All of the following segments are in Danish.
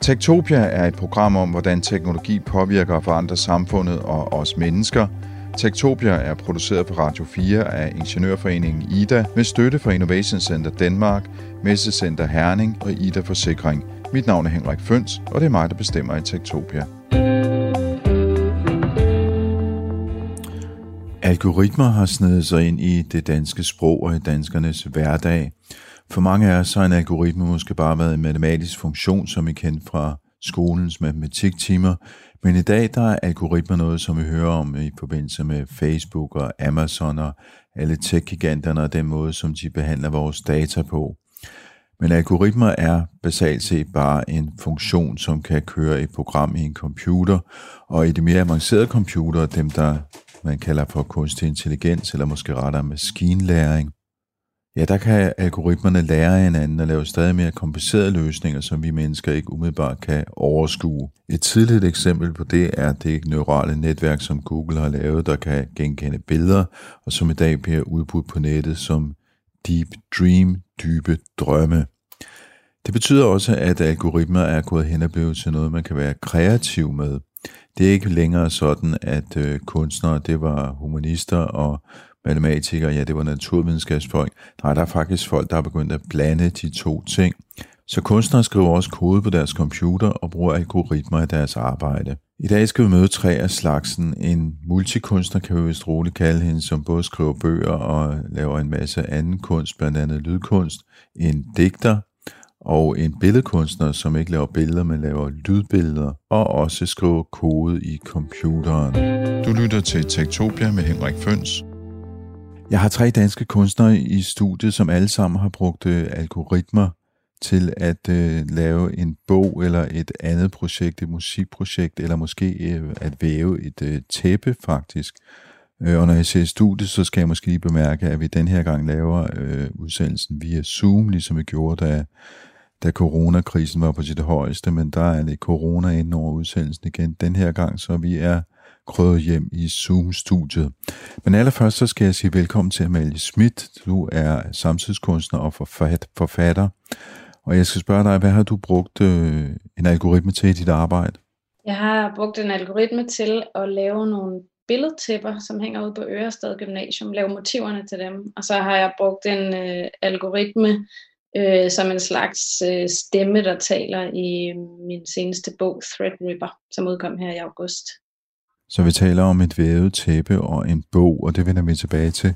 Tektopia er et program om, hvordan teknologi påvirker og forandrer samfundet og os mennesker. Tektopia er produceret på Radio 4 af Ingeniørforeningen IDA med støtte fra Innovation Center Danmark, Messecenter Herning og IDA Forsikring. Mit navn er Henrik Føns, og det er mig, der bestemmer i Tektopia. Algoritmer har snedet sig ind i det danske sprog og i danskernes hverdag. For mange af os har en algoritme måske bare været en matematisk funktion, som vi kender fra skolens matematiktimer, men i dag der er algoritmer noget, som vi hører om i forbindelse med Facebook og Amazon og alle tech-giganterne og den måde, som de behandler vores data på. Men algoritmer er basalt set bare en funktion, som kan køre et program i en computer, og i de mere avancerede computere, dem der man kalder for kunstig intelligens, eller måske rettere maskinlæring, ja, der kan algoritmerne lære hinanden og lave stadig mere komplicerede løsninger, som vi mennesker ikke umiddelbart kan overskue. Et tidligt eksempel på det er det neurale netværk, som Google har lavet, der kan genkende billeder, og som i dag bliver udbudt på nettet som Deep Dream, dybe drømme. Det betyder også, at algoritmer er gået hen og blevet til noget, man kan være kreativ med. Det er ikke længere sådan, at øh, kunstnere, det var humanister, og matematikere, ja, det var naturvidenskabsfolk. Nej, der er faktisk folk, der har begyndt at blande de to ting. Så kunstnere skriver også kode på deres computer og bruger algoritmer i deres arbejde. I dag skal vi møde tre af slagsen. En multikunstner kan vi vist roligt kalde hende, som både skriver bøger og laver en masse anden kunst, blandt andet lydkunst. En digter, og en billedkunstner, som ikke laver billeder, men laver lydbilleder, og også skriver kode i computeren. Du lytter til Tektopia med Henrik Føns. Jeg har tre danske kunstnere i studiet, som alle sammen har brugt øh, algoritmer til at øh, lave en bog eller et andet projekt, et musikprojekt, eller måske øh, at væve et øh, tæppe faktisk. Øh, og når jeg ser studiet, så skal jeg måske lige bemærke, at vi den her gang laver øh, udsendelsen via Zoom, ligesom vi gjorde, da da coronakrisen var på sit højeste, men der er lidt corona inden over udsendelsen igen den her gang, så vi er øh, hjem i Zoom-studiet. Men allerførst så skal jeg sige velkommen til Amalie Schmidt. Du er samtidskunstner og forfatter. Og jeg skal spørge dig, hvad har du brugt øh, en algoritme til i dit arbejde? Jeg har brugt en algoritme til at lave nogle billedtæpper, som hænger ud på Ørestad Gymnasium, lave motiverne til dem. Og så har jeg brugt en øh, algoritme øh, som en slags øh, stemme, der taler i øh, min seneste bog, Threadripper, som udkom her i august. Så vi taler om et vævet tæppe og en bog, og det vender vi tilbage til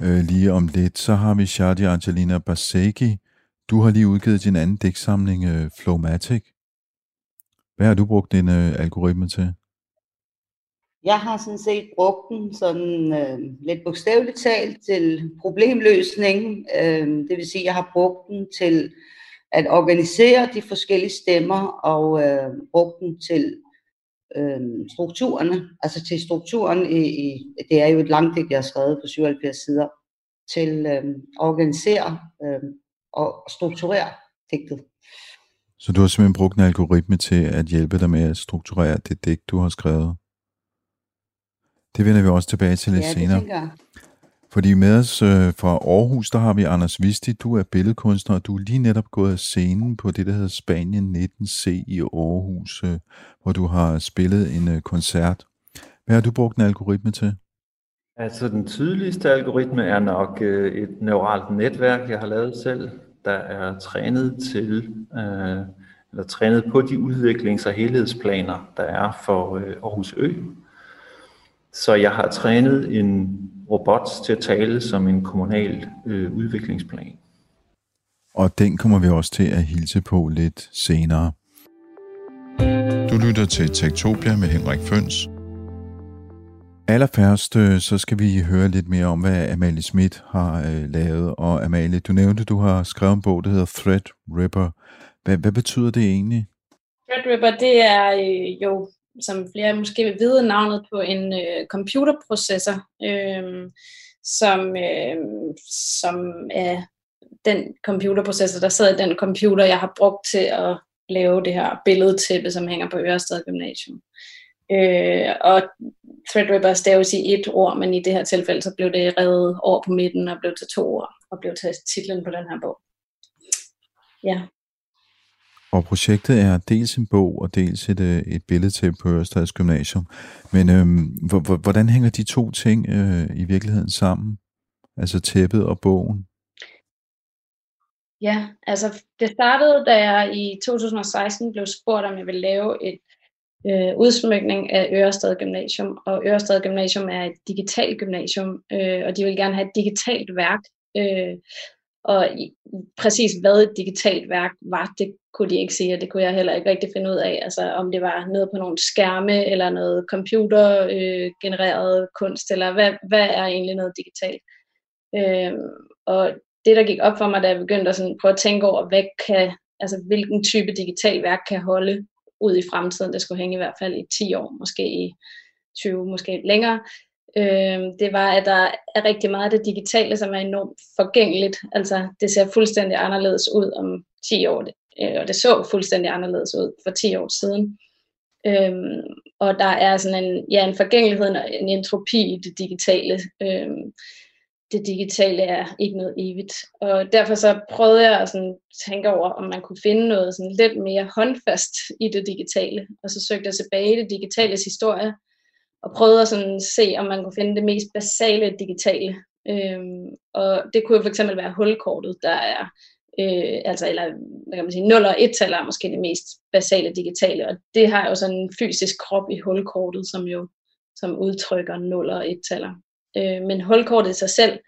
øh, lige om lidt. Så har vi Shadi Angelina Basegi. Du har lige udgivet din anden digtsamling, øh, Flowmatic. Hvad har du brugt din øh, algoritme til? Jeg har sådan set brugt den sådan øh, lidt bogstaveligt talt til problemløsning. Øh, det vil sige, at jeg har brugt den til at organisere de forskellige stemmer og øh, brugt den til øh, strukturerne, altså til strukturen i, i, det er jo et langdigt, jeg har skrevet på 77 sider, til øh, at organisere øh, og strukturere digtet. Så du har simpelthen brugt en algoritme til at hjælpe dig med at strukturere det digt, du har skrevet? Det vender vi også tilbage til lidt ja, senere. Det. Fordi med os øh, fra Aarhus, der har vi Anders Visti. Du er billedkunstner, og du er lige netop gået af scenen på det, der hedder Spanien 19C i Aarhus, øh, hvor du har spillet en øh, koncert. Hvad har du brugt en algoritme til? Altså den tydeligste algoritme er nok øh, et neuralt netværk, jeg har lavet selv, der er trænet til, øh, eller trænet på de udviklings- og helhedsplaner, der er for øh, Aarhus Ø. Så jeg har trænet en robot til at tale som en kommunal øh, udviklingsplan. Og den kommer vi også til at hilse på lidt senere. Du lytter til Tektopia med Henrik Føns. Allerførst øh, så skal vi høre lidt mere om, hvad Amalie Schmidt har øh, lavet. Og Amalie, du nævnte, du har skrevet en bog, der hedder Threadripper. Hvad, hvad betyder det egentlig? Threadripper, det er øh, jo som flere måske vil vide, navnet på en øh, computerprocessor, øh, som, øh, som er den computerprocessor, der sidder i den computer, jeg har brugt til at lave det her billedtæppe, som hænger på Ørestad Gymnasium. Øh, og Threadripper staves i et ord, men i det her tilfælde, så blev det reddet over på midten og blev til to ord, og blev til titlen på den her bog. Ja. Og projektet er dels en bog og dels et, øh, et billede til på Ørestads Gymnasium. Men øhm, hvordan hænger de to ting øh, i virkeligheden sammen? Altså tæppet og bogen? Ja, altså det startede, da jeg i 2016 blev spurgt, om jeg ville lave et øh, udsmykning af Ørestad Gymnasium. Og Ørestad Gymnasium er et digitalt gymnasium, øh, og de vil gerne have et digitalt værk. Øh, og i, præcis hvad et digitalt værk var, det kunne de ikke sige, og det kunne jeg heller ikke rigtig finde ud af. Altså om det var noget på nogle skærme, eller noget computergenereret øh, kunst, eller hvad, hvad er egentlig noget digitalt. Øh, og det, der gik op for mig, da jeg begyndte at sådan prøve at tænke over, hvad kan, altså, hvilken type digital værk kan holde ud i fremtiden. Det skulle hænge i hvert fald i 10 år, måske i 20, måske længere. Øh, det var, at der er rigtig meget af det digitale, som er enormt forgængeligt. Altså, det ser fuldstændig anderledes ud om 10 år, øh, og det så fuldstændig anderledes ud for 10 år siden. Øhm, og der er sådan en, ja, en forgængelighed og en entropi i det digitale. Øhm, det digitale er ikke noget evigt. Og derfor så prøvede jeg at sådan tænke over, om man kunne finde noget sådan lidt mere håndfast i det digitale. Og så søgte jeg tilbage i det digitales historie, og prøvede at sådan se, om man kunne finde det mest basale digitale. Øhm, og det kunne jo for eksempel være hulkortet, der er, øh, altså, eller hvad kan man sige, 0 og 1 er måske det mest basale digitale, og det har jo sådan en fysisk krop i hulkortet, som jo som udtrykker 0 og 1 taler. Øh, men hulkortet i sig selv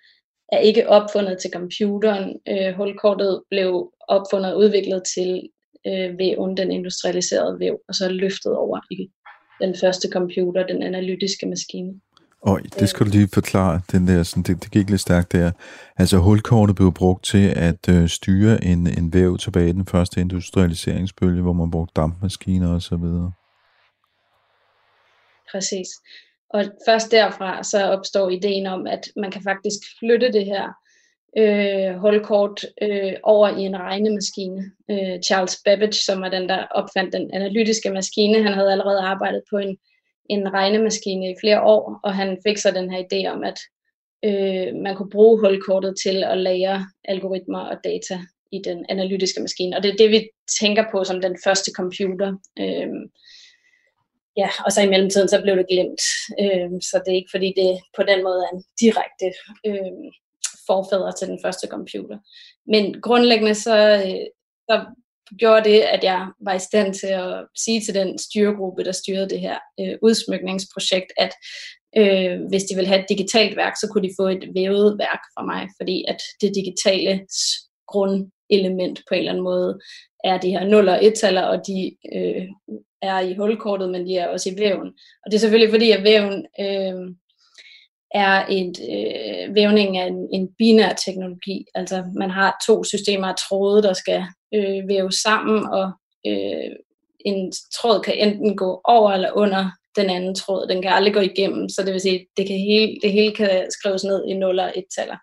er ikke opfundet til computeren. Øh, hulkortet blev opfundet og udviklet til øh, væven, den industrialiserede væv, og så løftet over i den første computer, den analytiske maskine. Og det skal du lige forklare, den der, sådan, det, det gik lidt stærkt der. Altså hulkortet blev brugt til at øh, styre en, en væv tilbage i den første industrialiseringsbølge, hvor man brugte dampmaskiner og så videre. Præcis. Og først derfra så opstår ideen om, at man kan faktisk flytte det her øh, holdkort øh, over i en regnemaskine. Øh, Charles Babbage, som er den, der opfandt den analytiske maskine, han havde allerede arbejdet på en, en regnemaskine i flere år, og han fik så den her idé om, at øh, man kunne bruge hulkortet til at lære algoritmer og data i den analytiske maskine. Og det er det, vi tænker på som den første computer. Øh, ja, og så i mellemtiden, så blev det glemt. Øh, så det er ikke fordi, det på den måde er en direkte øh, forfædre til den første computer. Men grundlæggende så, øh, så gjorde det, at jeg var i stand til at sige til den styregruppe, der styrede det her øh, udsmykningsprojekt, at øh, hvis de ville have et digitalt værk, så kunne de få et vævet værk fra mig, fordi at det digitale grundelement på en eller anden måde er de her 0 og 1-taller, og de øh, er i hulkortet, men de er også i væven. Og det er selvfølgelig fordi, at væven øh, er en øh, vævning af en, en binær teknologi. Altså man har to systemer af tråde, der skal øh, væves sammen, og øh, en tråd kan enten gå over eller under den anden tråd. Den kan aldrig gå igennem, så det vil sige, det, kan hele, det hele kan skrives ned i 0 og 1-taller.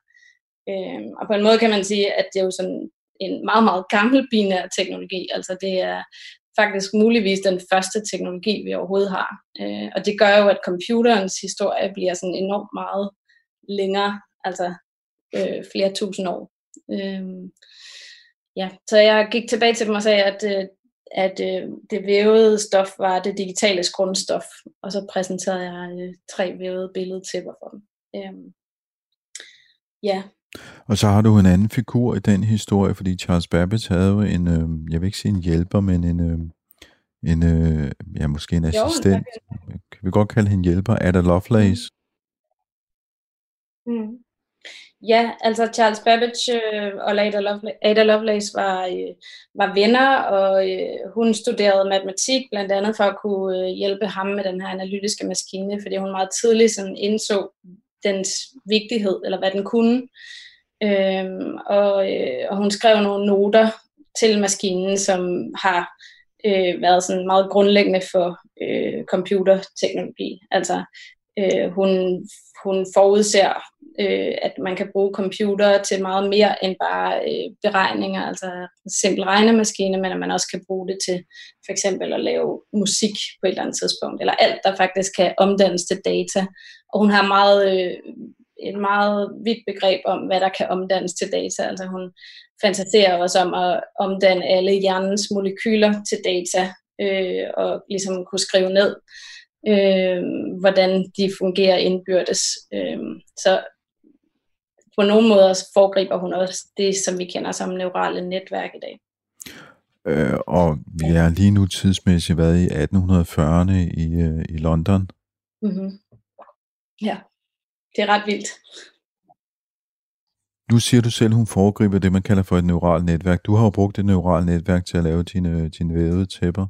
Øh, og på en måde kan man sige, at det er jo sådan en meget, meget gammel binær teknologi. Altså det er faktisk muligvis den første teknologi, vi overhovedet har. Øh, og det gør jo, at computerens historie bliver sådan enormt meget længere, altså øh, flere tusind år. Øh, ja, så jeg gik tilbage til dem og sagde, at, øh, at øh, det vævede stof var det digitale grundstof, og så præsenterede jeg øh, tre vævede billedtæpper for dem. Øh, ja, og så har du en anden figur i den historie, fordi Charles Babbage havde jo en, øh, jeg vil ikke sige en hjælper, men en, øh, en øh, ja, måske en assistent. Jo, kan vi godt kalde hende hjælper? Ada Lovelace? Mm. Mm. Ja, altså Charles Babbage øh, og Ada, Lovelace, Ada Lovelace var, øh, var venner, og øh, hun studerede matematik blandt andet for at kunne øh, hjælpe ham med den her analytiske maskine, fordi hun meget tidligt sådan indså dens vigtighed, eller hvad den kunne. Øhm, og, øh, og hun skrev nogle noter til maskinen, som har øh, været sådan meget grundlæggende for øh, computerteknologi. Altså øh, hun, hun forudser, øh, at man kan bruge computer til meget mere end bare øh, beregninger, altså en simpel regnemaskine, men at man også kan bruge det til for eksempel at lave musik på et eller andet tidspunkt, eller alt, der faktisk kan omdannes til data. Og hun har meget øh, et meget vidt begreb om, hvad der kan omdannes til data. Altså hun fantaserer også om at omdanne alle hjernens molekyler til data, øh, og ligesom kunne skrive ned, øh, hvordan de fungerer indbyrdes. Øh, så på nogle måder foregriber hun også det, som vi kender som neurale netværk i dag. Øh, og vi er lige nu tidsmæssigt været i 1840'erne i, øh, i London. Mm-hmm. Ja, det er ret vildt. Nu siger du selv, hun foregriber det, man kalder for et neuralt netværk. Du har jo brugt et neuralt netværk til at lave dine, dine vævede tæpper.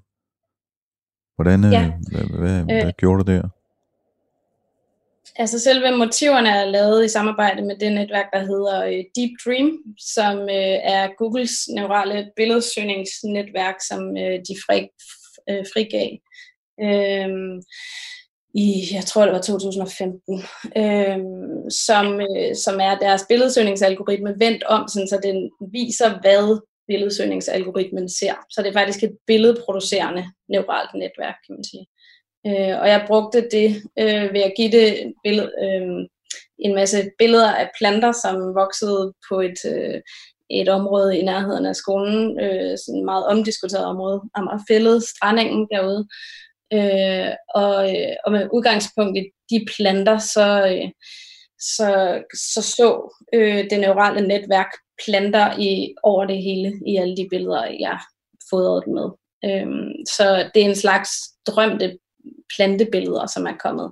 Hvordan, øh, ja. hvad, hvad, øh, hvad gjorde du der? Altså selve motiverne er lavet i samarbejde med det netværk, der hedder øh, Deep Dream, som øh, er Googles neurale billedsøgningsnetværk, som øh, de fri, øh, frigav. Øh, i, jeg tror det var 2015, øh, som, øh, som er deres billedsøgningsalgoritme vendt om, sådan, så den viser, hvad billedsøgningsalgoritmen ser. Så det er faktisk et billedproducerende neuralt netværk, kan man sige. Øh, og jeg brugte det øh, ved at give det billed, øh, en masse billeder af planter, som voksede på et, øh, et område i nærheden af skolen, øh, sådan et meget omdiskuteret område, Amagerfællet, Strandingen derude. Øh, og, øh, og med udgangspunkt i de planter, så, øh, så så, så øh, det neurale netværk planter i, over det hele i alle de billeder, jeg fodrede dem med. Øh, så det er en slags drømte plantebilleder, som er kommet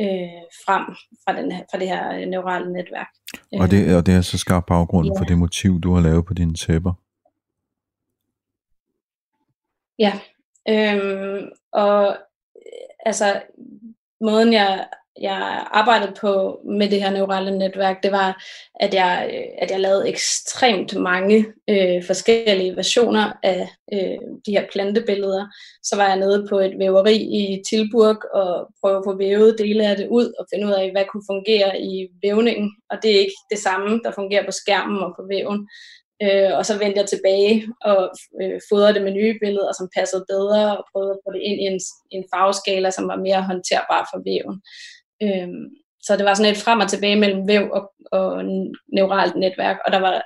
øh, frem fra, den fra det her neurale netværk. Og det, og det er så skarp baggrund ja. for det motiv, du har lavet på dine tæpper? Ja, øhm, og øh, altså måden jeg jeg arbejdede på med det her neurale netværk, det var, at jeg, øh, at jeg lavede ekstremt mange øh, forskellige versioner af øh, de her plantebilleder. Så var jeg nede på et væveri i Tilburg og prøvede at få vævet dele af det ud og finde ud af, hvad kunne fungere i vævningen. Og det er ikke det samme, der fungerer på skærmen og på væven. Øh, og så vendte jeg tilbage og øh, fodrede det med nye billeder, som passede bedre, og prøvede at få det ind i en, en farveskala, som var mere håndterbar for væven. Øh, så det var sådan et frem og tilbage mellem væv og, og neuralt netværk, og der var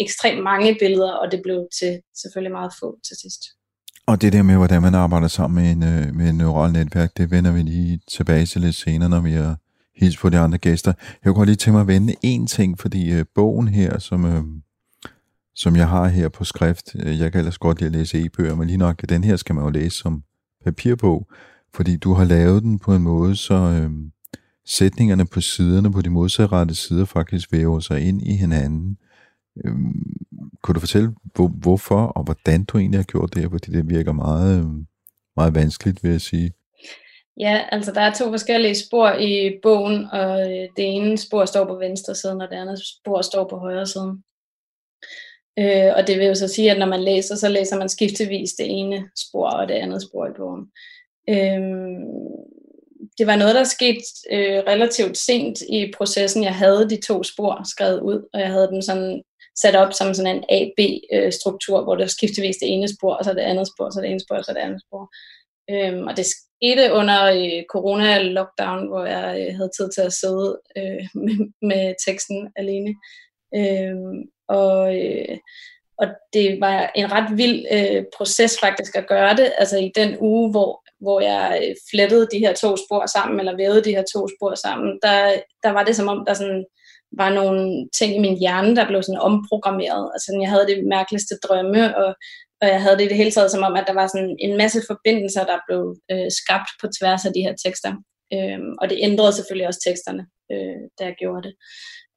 ekstremt mange billeder, og det blev til selvfølgelig meget få til sidst. Og det der med, hvordan man arbejder sammen med en, øh, med en neuralt netværk, det vender vi lige tilbage til lidt senere, når vi har hilst på de andre gæster. Jeg kunne godt lige tænke mig at vende en ting, fordi øh, bogen her, som, øh, som jeg har her på skrift, øh, jeg kan ellers godt lide at læse e-bøger, men lige nok, den her skal man jo læse som papirbog, fordi du har lavet den på en måde, så, øh, sætningerne på siderne på de modsatte sider faktisk væver sig ind i hinanden. Øh, kunne du fortælle, hvor, hvorfor og hvordan du egentlig har gjort det, fordi det virker meget, øhm, meget vanskeligt, vil jeg sige. Ja, altså der er to forskellige spor i bogen, og øh, det ene spor står på venstre side, og det andet spor står på højre side. Øh, og det vil jo så sige, at når man læser, så læser man skiftevis det ene spor og det andet spor i bogen. Øh, det var noget, der skete øh, relativt sent i processen. Jeg havde de to spor skrevet ud, og jeg havde dem sådan sat op som sådan en A-B-struktur, øh, hvor der skiftevis det ene spor, og så det andet spor, så det ene spor, og så det andet spor. Øhm, og det skete under øh, corona-lockdown, hvor jeg øh, havde tid til at sidde øh, med, med teksten alene. Øhm, og, øh, og det var en ret vild øh, proces faktisk at gøre det, altså i den uge, hvor hvor jeg øh, flettede de her to spor sammen, eller vævede de her to spor sammen, der, der var det som om, der sådan var nogle ting i min hjerne, der blev sådan omprogrammeret. Altså jeg havde det mærkeligste drømme, og, og jeg havde det i det hele taget som om, at der var sådan en masse forbindelser, der blev øh, skabt på tværs af de her tekster. Øhm, og det ændrede selvfølgelig også teksterne, øh, da jeg gjorde det.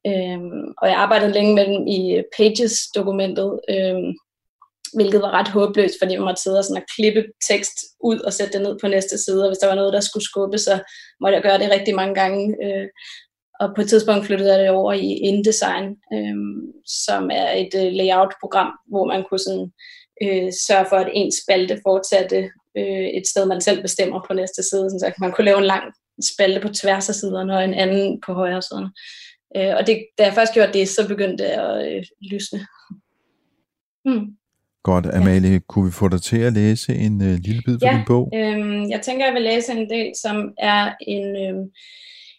Øhm, og jeg arbejdede længe med dem i Pages-dokumentet, øhm, hvilket var ret håbløst, fordi man måtte sidde og, sådan og klippe tekst ud og sætte det ned på næste side, og hvis der var noget, der skulle skubbe, så måtte jeg gøre det rigtig mange gange. Øh, og på et tidspunkt flyttede jeg det over i InDesign, øh, som er et øh, layout-program, hvor man kunne sådan, øh, sørge for, at ens spalte fortsatte øh, et sted, man selv bestemmer på næste side, så man kunne lave en lang spalte på tværs af siderne og en anden på højre side. Øh, og det, da jeg først gjorde det, så begyndte det at øh, lysne. Hmm. Godt, Amalie, ja. kunne vi få dig til at læse en øh, lille bid fra ja, din bog? Øhm, jeg tænker, jeg vil læse en del, som er en, øhm,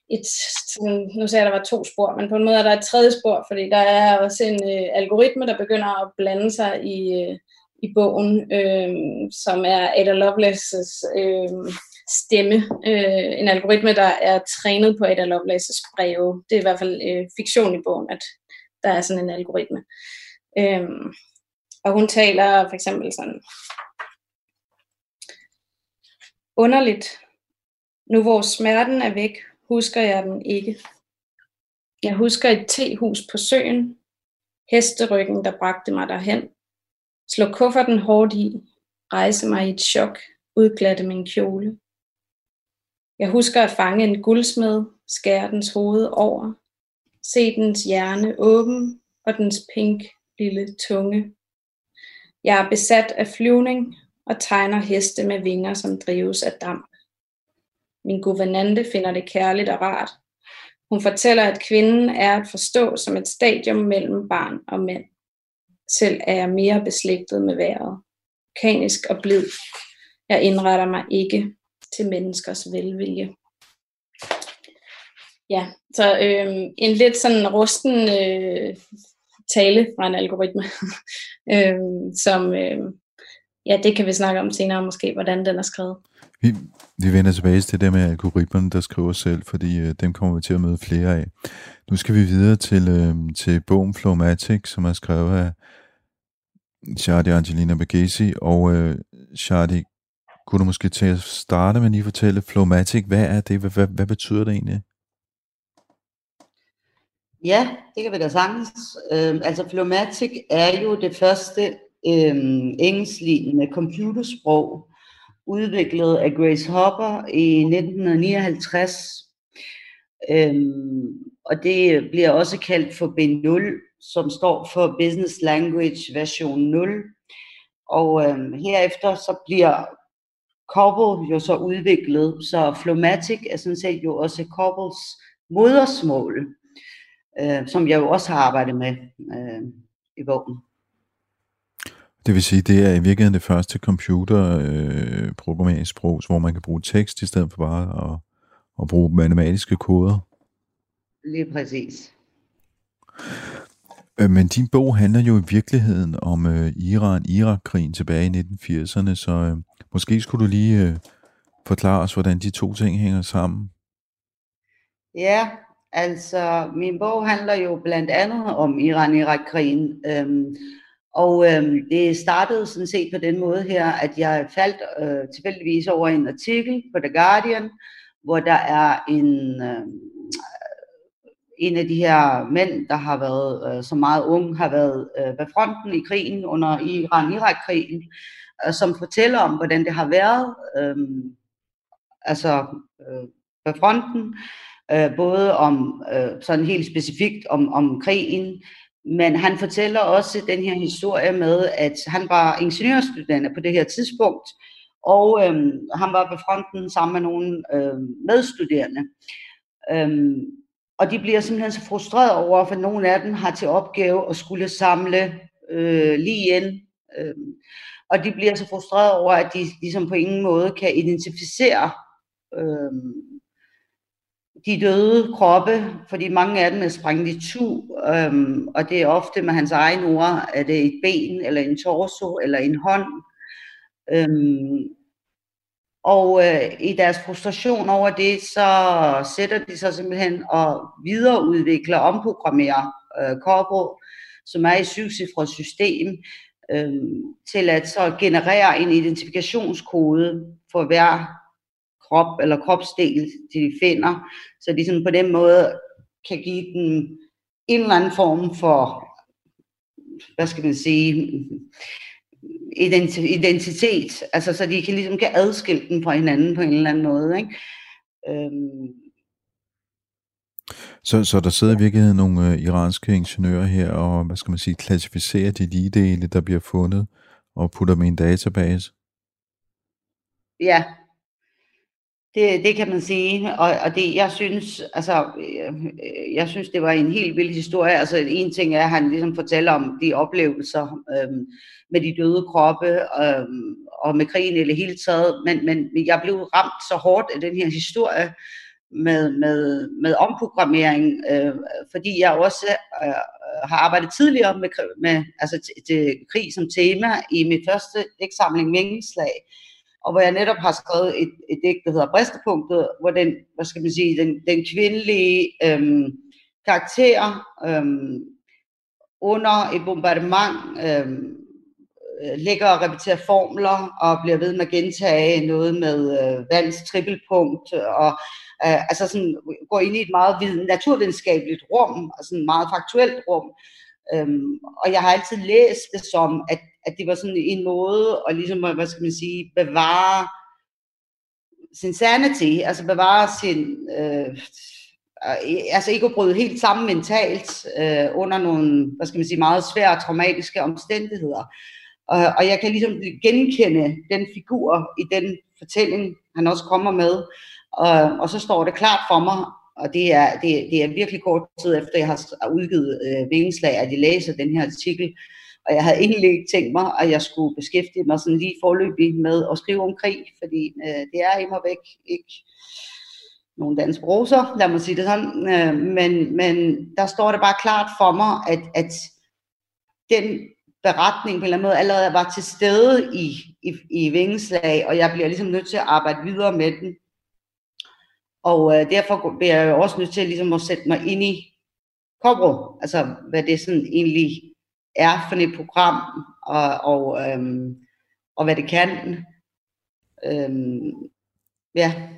et, sådan, nu sagde jeg, at der var to spor, men på en måde er der et tredje spor, fordi der er også en øh, algoritme, der begynder at blande sig i, øh, i bogen, øh, som er Ada Lovelace's øh, stemme. Øh, en algoritme, der er trænet på Ada Lovelace's breve. Det er i hvert fald øh, fiktion i bogen, at der er sådan en algoritme. Øh, og hun taler for eksempel sådan, underligt, nu hvor smerten er væk, husker jeg den ikke. Jeg husker et tehus på søen, hesteryggen, der bragte mig derhen, slå kufferten hårdt i, rejse mig i et chok, udglatte min kjole. Jeg husker at fange en guldsmed, skære dens hoved over, se dens hjerne åben og dens pink lille tunge. Jeg er besat af flyvning og tegner heste med vinger, som drives af damp. Min guvernante finder det kærligt og rart. Hun fortæller, at kvinden er at forstå som et stadium mellem barn og mænd. Selv er jeg mere beslægtet med vejret. Kanisk og blid. Jeg indretter mig ikke til menneskers velvilje. Ja, så øh, en lidt sådan rusten øh, tale fra en algoritme, øh, som, øh, ja, det kan vi snakke om senere måske, hvordan den er skrevet. Vi, vi vender tilbage til det med algoritmerne, der skriver selv, fordi øh, dem kommer vi til at møde flere af. Nu skal vi videre til, øh, til bogen Flowmatic, som er skrevet af Shadi Angelina Bagesi. Og øh, Shadi, kunne du måske til at starte med at lige fortælle Flowmatic, hvad er det? Hvad, hvad, hvad betyder det egentlig? Ja, det kan vi da sagtens. Øh, altså Flowmatic er jo det første øh, engelsklignende computersprog, udviklet af Grace Hopper i 1959. Øhm, og det bliver også kaldt for B0, som står for Business Language version 0. Og øhm, herefter så bliver Corbel jo så udviklet, så Flomatic er sådan set jo også Corbels modersmål, øh, som jeg jo også har arbejdet med øh, i bogen. Det vil sige, det er i virkeligheden det første computerprogrammeringssprog, øh, hvor man kan bruge tekst i stedet for bare at, at bruge matematiske koder. Lige præcis. Øh, men din bog handler jo i virkeligheden om øh, Iran-Irak-krigen tilbage i 1980'erne, så øh, måske skulle du lige øh, forklare os, hvordan de to ting hænger sammen. Ja, altså min bog handler jo blandt andet om Iran-Irak-krigen, øhm, og øh, det startede sådan set på den måde her, at jeg faldt øh, tilfældigvis over en artikel på The Guardian, hvor der er en, øh, en af de her mænd, der har været øh, så meget ung, har været øh, ved fronten i krigen under Iran-Irak-krigen, øh, som fortæller om, hvordan det har været, øh, altså øh, ved fronten, øh, både om øh, sådan helt specifikt om, om krigen, men han fortæller også den her historie med, at han var ingeniørstuderende på det her tidspunkt, og øh, han var ved fronten sammen med nogle øh, medstuderende. Øh, og de bliver simpelthen så frustreret over, for nogle af dem har til opgave at skulle samle øh, lige ind. Øh, og de bliver så frustreret over, at de ligesom på ingen måde kan identificere øh, de døde kroppe, fordi mange af dem er sprængt i tu, øhm, og det er ofte med hans egen ord, at det er et ben, eller en torso, eller en hånd. Øhm, og øh, i deres frustration over det, så sætter de sig simpelthen og videreudvikler, omprogrammerer øh, Corpo, som er i syvcifret system, øh, til at så generere en identifikationskode for hver krop eller kropsdel, de finder, så de sådan på den måde kan give den en eller anden form for, hvad skal man sige, identitet, altså så de kan ligesom kan adskille den fra hinanden på en eller anden måde. Ikke? Øhm. Så, så der sidder i virkeligheden nogle uh, iranske ingeniører her og, hvad skal man sige, klassificerer de lige der bliver fundet og putter dem i en database? Ja, det, det kan man sige, og, og det, jeg synes, altså, øh, jeg synes, det var en helt vild historie. Altså, en ting er, at han ligesom fortæller om de oplevelser øhm, med de døde kroppe øhm, og med krigen i det hele taget, men, men jeg blev ramt så hårdt af den her historie, med, med, med omprogrammering, øh, fordi jeg også øh, har arbejdet tidligere med, med altså til krig som tema i mit første digtsamling Vingeslag, og hvor jeg netop har skrevet et, et digt, der hedder Bristepunktet, hvor den, hvad skal man sige, den, den kvindelige øhm, karakter øhm, under et bombardement øhm, øh, ligger og repeterer formler og bliver ved med at gentage noget med øh, vands trippelpunkt og øh, altså sådan går ind i et meget naturvidenskabeligt rum, altså et meget faktuelt rum. Øhm, og jeg har altid læst det som, at, at det var sådan en måde at ligesom, hvad skal man sige, bevare sin sanity, altså bevare sin, øh, altså ikke at bryde helt sammen mentalt øh, under nogle, hvad skal man sige, meget svære traumatiske omstændigheder. Og, og jeg kan ligesom genkende den figur i den fortælling, han også kommer med. Og, og så står det klart for mig, og det er, det, det er virkelig kort tid efter, jeg har udgivet øh, Vingeslag, at jeg læser den her artikel. Og jeg havde egentlig ikke tænkt mig, at jeg skulle beskæftige mig sådan lige forløbig med at skrive om krig, fordi øh, det er immer væk ikke nogen danske roser, lad mig sige det sådan. Øh, men, men der står det bare klart for mig, at, at den beretning på en eller anden måde allerede var til stede i, i, i Vingeslag, og jeg bliver ligesom nødt til at arbejde videre med den. Og øh, derfor bliver jeg jo også nødt til ligesom at sætte mig ind i Kobro, altså hvad det sådan egentlig er for et program, og, og, øhm, og hvad det kan. Øhm, ja.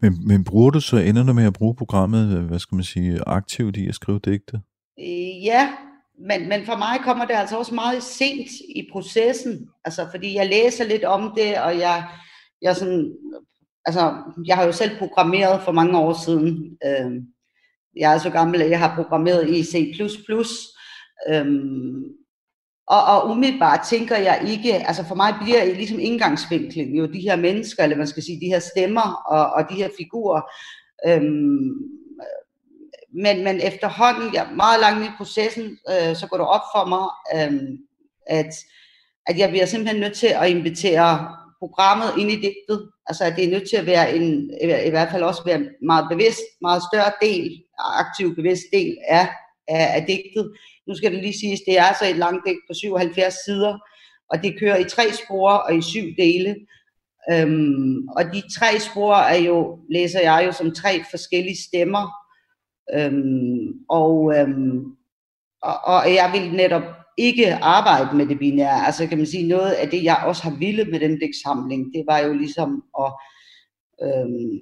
Men, men bruger du så, ender du med at bruge programmet, hvad skal man sige, aktivt i at skrive digte? Øh, ja, men, men for mig kommer det altså også meget sent i processen, altså fordi jeg læser lidt om det, og jeg, jeg sådan altså, jeg har jo selv programmeret for mange år siden. Øh, jeg er så gammel, at jeg har programmeret i C++. Øh, og, og umiddelbart tænker jeg ikke, altså for mig bliver det ligesom indgangsvinklen jo de her mennesker, eller man skal sige, de her stemmer og, og de her figurer. Øhm, men, men efterhånden, ja, meget langt i processen, øh, så går det op for mig, øh, at, at jeg bliver simpelthen nødt til at invitere programmet ind i digtet. Altså at det er nødt til at være en, i hvert fald også være meget bevidst, meget større del, aktiv bevidst del af, af, af digtet. Nu skal det lige siges, det er altså et langt digt på 77 sider, og det kører i tre spor og i syv dele. Øhm, og de tre spor er jo, læser jeg jo som tre forskellige stemmer. Øhm, og, øhm, og, og jeg vil netop ikke arbejde med det binære. Altså kan man sige, noget af det, jeg også har ville med den digtsamling, det var jo ligesom at øhm,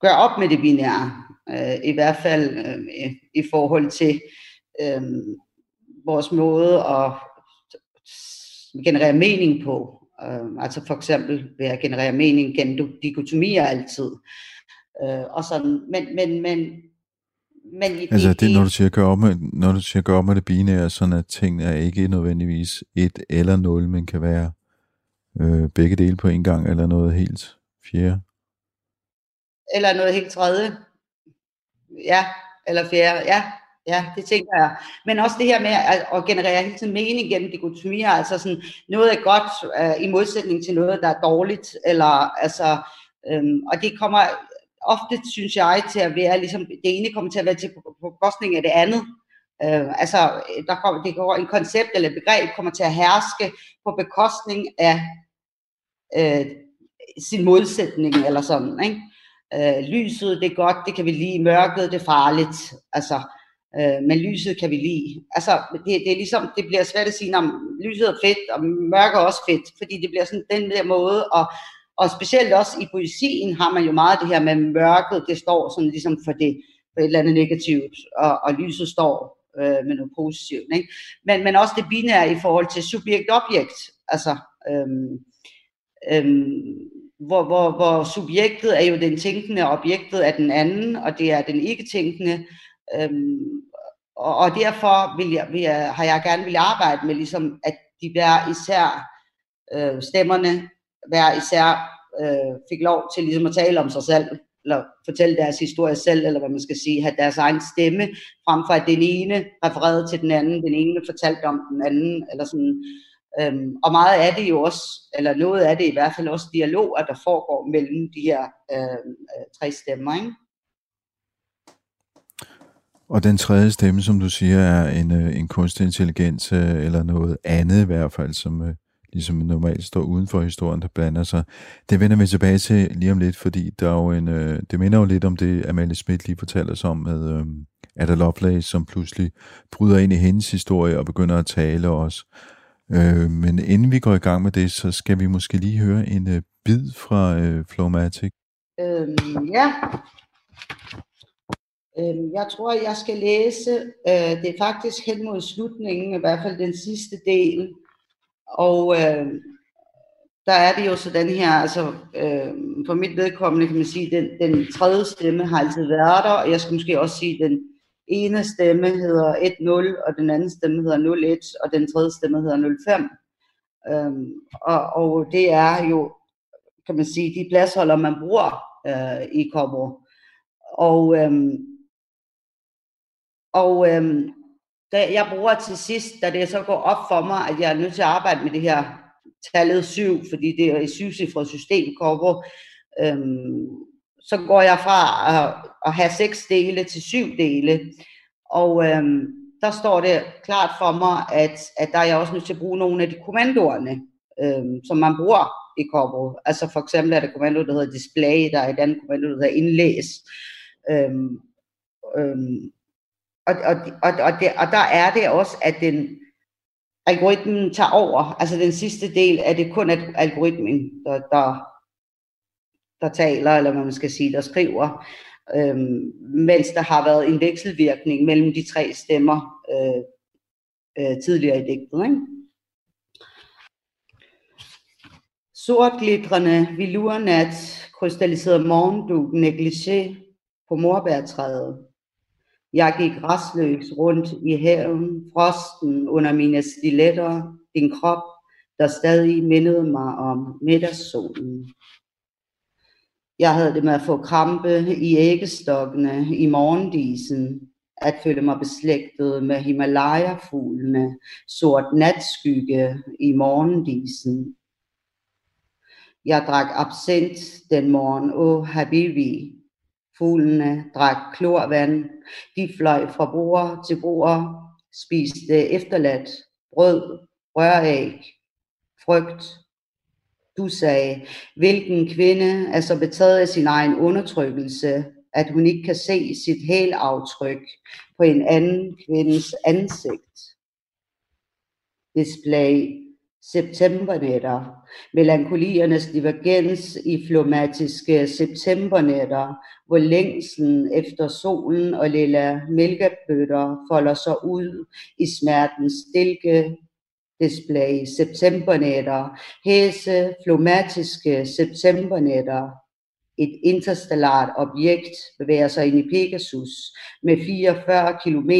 gøre op med det binære. Øh, I hvert fald øh, i forhold til øh, vores måde at generere mening på. Øh, altså for eksempel ved at generere mening gennem dikotomier altid. Øh, og sådan. Men, men, men men i, altså det, når du siger gør op med, når du siger gør op med det binære, sådan at tingene er ikke nødvendigvis et eller nul, men kan være øh, begge dele på en gang, eller noget helt fjerde. Eller noget helt tredje. Ja, eller fjerde, ja. Ja, det tænker jeg. Men også det her med at, at generere hele tiden mening gennem dikotomier, altså sådan, noget er godt uh, i modsætning til noget, der er dårligt, eller altså, øhm, og det kommer ofte, synes jeg, til at være, ligesom, det ene kommer til at være til bekostning af det andet. Øh, altså, der kommer, det går en koncept eller et begreb kommer til at herske på bekostning af øh, sin modsætning, eller sådan, ikke? Øh, lyset, det er godt, det kan vi lide, mørket, det er farligt, altså, øh, men lyset kan vi lide. Altså, det, det er ligesom, det bliver svært at sige, om lyset er fedt, og mørket er også fedt, fordi det bliver sådan den der måde og, og specielt også i poesien har man jo meget det her med mørket, det står sådan ligesom for det for et eller andet negativt, og, og lyset står øh, med noget positivt. Ikke? Men, men også det binære i forhold til subjekt-objekt, altså øhm, øhm, hvor, hvor, hvor subjektet er jo den tænkende, og objektet er den anden, og det er den ikke-tænkende. Øhm, og, og derfor vil jeg, vil jeg, har jeg gerne vil arbejde med, ligesom, at de hver især øh, stemmerne hver især øh, fik lov til ligesom at tale om sig selv, eller fortælle deres historie selv, eller hvad man skal sige, have deres egen stemme, frem for at den ene refererede til den anden, den ene fortalte om den anden, eller sådan. Øhm, og meget af det jo også, eller noget af det i hvert fald også dialoger, der foregår mellem de her øhm, øh, tre stemmer. Ikke? Og den tredje stemme, som du siger, er en, øh, en kunstig intelligens, øh, eller noget andet i hvert fald, som øh, ligesom normalt står uden for historien, der blander sig. Det vender vi tilbage til lige om lidt, fordi der er jo en, det minder jo lidt om det, Amalie Schmidt lige fortalte os om med øh, Ada Lovelace, som pludselig bryder ind i hendes historie og begynder at tale også. Øh, men inden vi går i gang med det, så skal vi måske lige høre en øh, bid fra øh, Flowmatic. Øhm, ja, Øhm, jeg tror, jeg skal læse, øh, det er faktisk hen mod slutningen, i hvert fald den sidste del. Og øh, der er det jo sådan her, altså øh, for mit vedkommende kan man sige, den, den tredje stemme har altid været der, og jeg skal måske også sige, den ene stemme hedder 1-0, og den anden stemme hedder 0-1, og den tredje stemme hedder 0-5. Øhm, og, og det er jo, kan man sige, de pladsholder, man bruger øh, i Kobo. Og øhm, og øhm, da jeg bruger til sidst, da det så går op for mig, at jeg er nødt til at arbejde med det her tallet 7, fordi det er et syvcifret system, systemkorpo, øhm, så går jeg fra at, at have seks dele til syv dele. Og øhm, der står det klart for mig, at, at der er jeg også nødt til at bruge nogle af de kommandoerne, øhm, som man bruger i Corpo. Altså for eksempel er der kommando, der hedder display, der er et andet kommando, der hedder indlæs. Øhm, øhm, og, og, og, og, det, og der er det også, at den algoritmen tager over. Altså den sidste del er det kun at algoritmen, der, der, der taler, eller hvad man skal sige, der skriver. Øhm, mens der har været en vekselvirkning mellem de tre stemmer øh, øh, tidligere i digtet. Ikke? Sortglitrende vilurnat, krystalliseret morgendug, negligé på morbærtræet, jeg gik restløs rundt i haven, frosten under mine stiletter, din krop, der stadig mindede mig om middagssolen. Jeg havde det med at få krampe i æggestokkene i morgendisen, at føle mig beslægtet med Himalaya-fuglene, sort natskygge i morgendisen. Jeg drak absint den morgen, åh habibi, Fuglene drak klorvand, de fløj fra bruger til bruger, spiste efterladt brød, røræg, frygt. Du sagde, hvilken kvinde er så betaget af sin egen undertrykkelse, at hun ikke kan se sit hælaftryk på en anden kvindes ansigt. Display septembernetter, melankoliernes divergens i flomatiske septembernetter, hvor længslen efter solen og lilla mælkebøtter folder sig ud i smertens stilke display septembernetter, hæse flomatiske septembernetter, et interstellart objekt bevæger sig ind i Pegasus med 44 km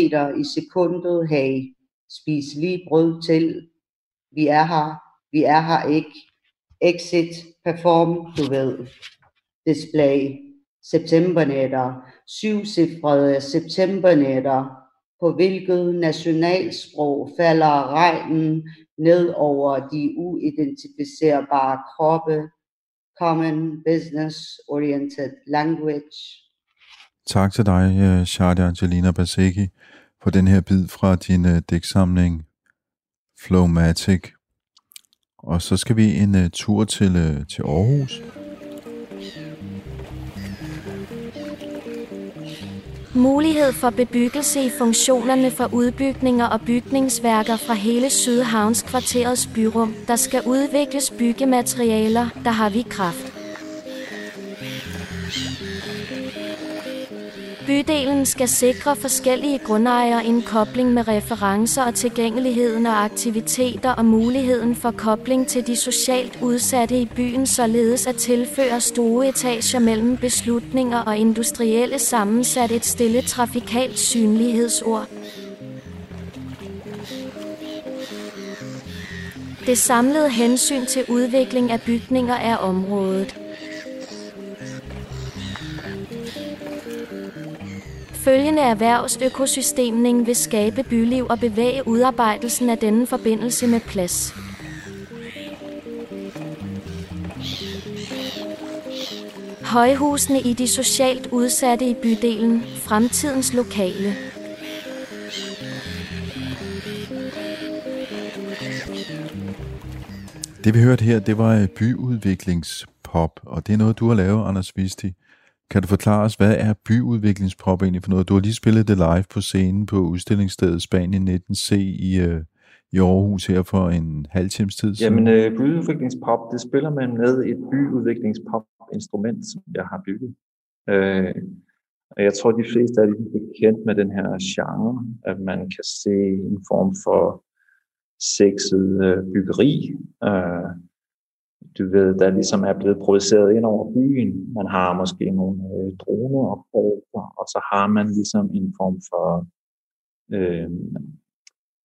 i sekundet. Hey, spis lige brød til. Vi er her, vi er her ikke, exit, perform, du ved, display, septembernetter, syvcifrede septembernetter, på hvilket nationalsprog falder regnen ned over de uidentificerbare kroppe, common business oriented language. Tak til dig, øh, Angelina Baseki, for den her bid fra din uh, digtsamling Flowmatic. Og så skal vi en uh, tur til, uh, til Aarhus. Mulighed for bebyggelse i funktionerne for udbygninger og bygningsværker fra hele Sydhavnskvarterets byrum. Der skal udvikles byggematerialer, der har vi kraft. Bydelen skal sikre forskellige grundejere en kobling med referencer og tilgængeligheden og aktiviteter og muligheden for kobling til de socialt udsatte i byen, således at tilføre store etager mellem beslutninger og industrielle sammensat et stille trafikalt synlighedsord. Det samlede hensyn til udvikling af bygninger er området. følgende erhvervsøkosystemning vil skabe byliv og bevæge udarbejdelsen af denne forbindelse med plads. Højhusene i de socialt udsatte i bydelen, fremtidens lokale. Det vi hørte her, det var øh, byudviklingspop, og det er noget, du har lavet, Anders Visti. Kan du forklare os, hvad er byudviklingspop egentlig for noget? Du har lige spillet det live på scenen på udstillingsstedet Spanien 19C i, øh, i Aarhus her for en halv times tid siden. Jamen, øh, byudviklingspop, det spiller man med et byudviklingspop-instrument, som jeg har bygget. Øh, og jeg tror, de fleste er lidt bekendt med den her genre, at man kan se en form for sexet øh, byggeri. øh, du ved, der ligesom er blevet produceret ind over byen. Man har måske nogle øh, droneopgaver, og så har man ligesom en form for øh,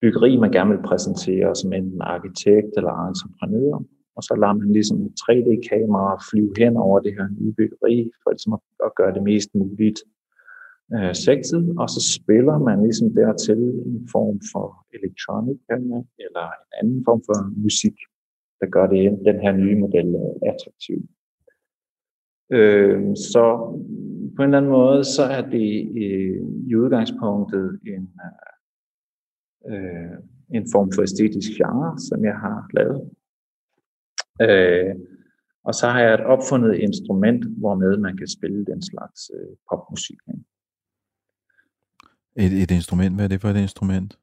byggeri, man gerne vil præsentere som enten arkitekt eller entreprenør. Og så lader man ligesom et 3D-kamera flyve hen over det her nye byggeri, for ligesom at gøre det mest muligt øh, sexet, og så spiller man ligesom dertil en form for elektronik eller en anden form for musik der gør det, den her nye model øh, attraktiv. Øh, så på en eller anden måde, så er det øh, i udgangspunktet en, øh, en form for æstetisk genre, som jeg har lavet. Øh, og så har jeg et opfundet instrument, hvormed man kan spille den slags øh, popmusik. Et, et instrument, hvad er det for et instrument?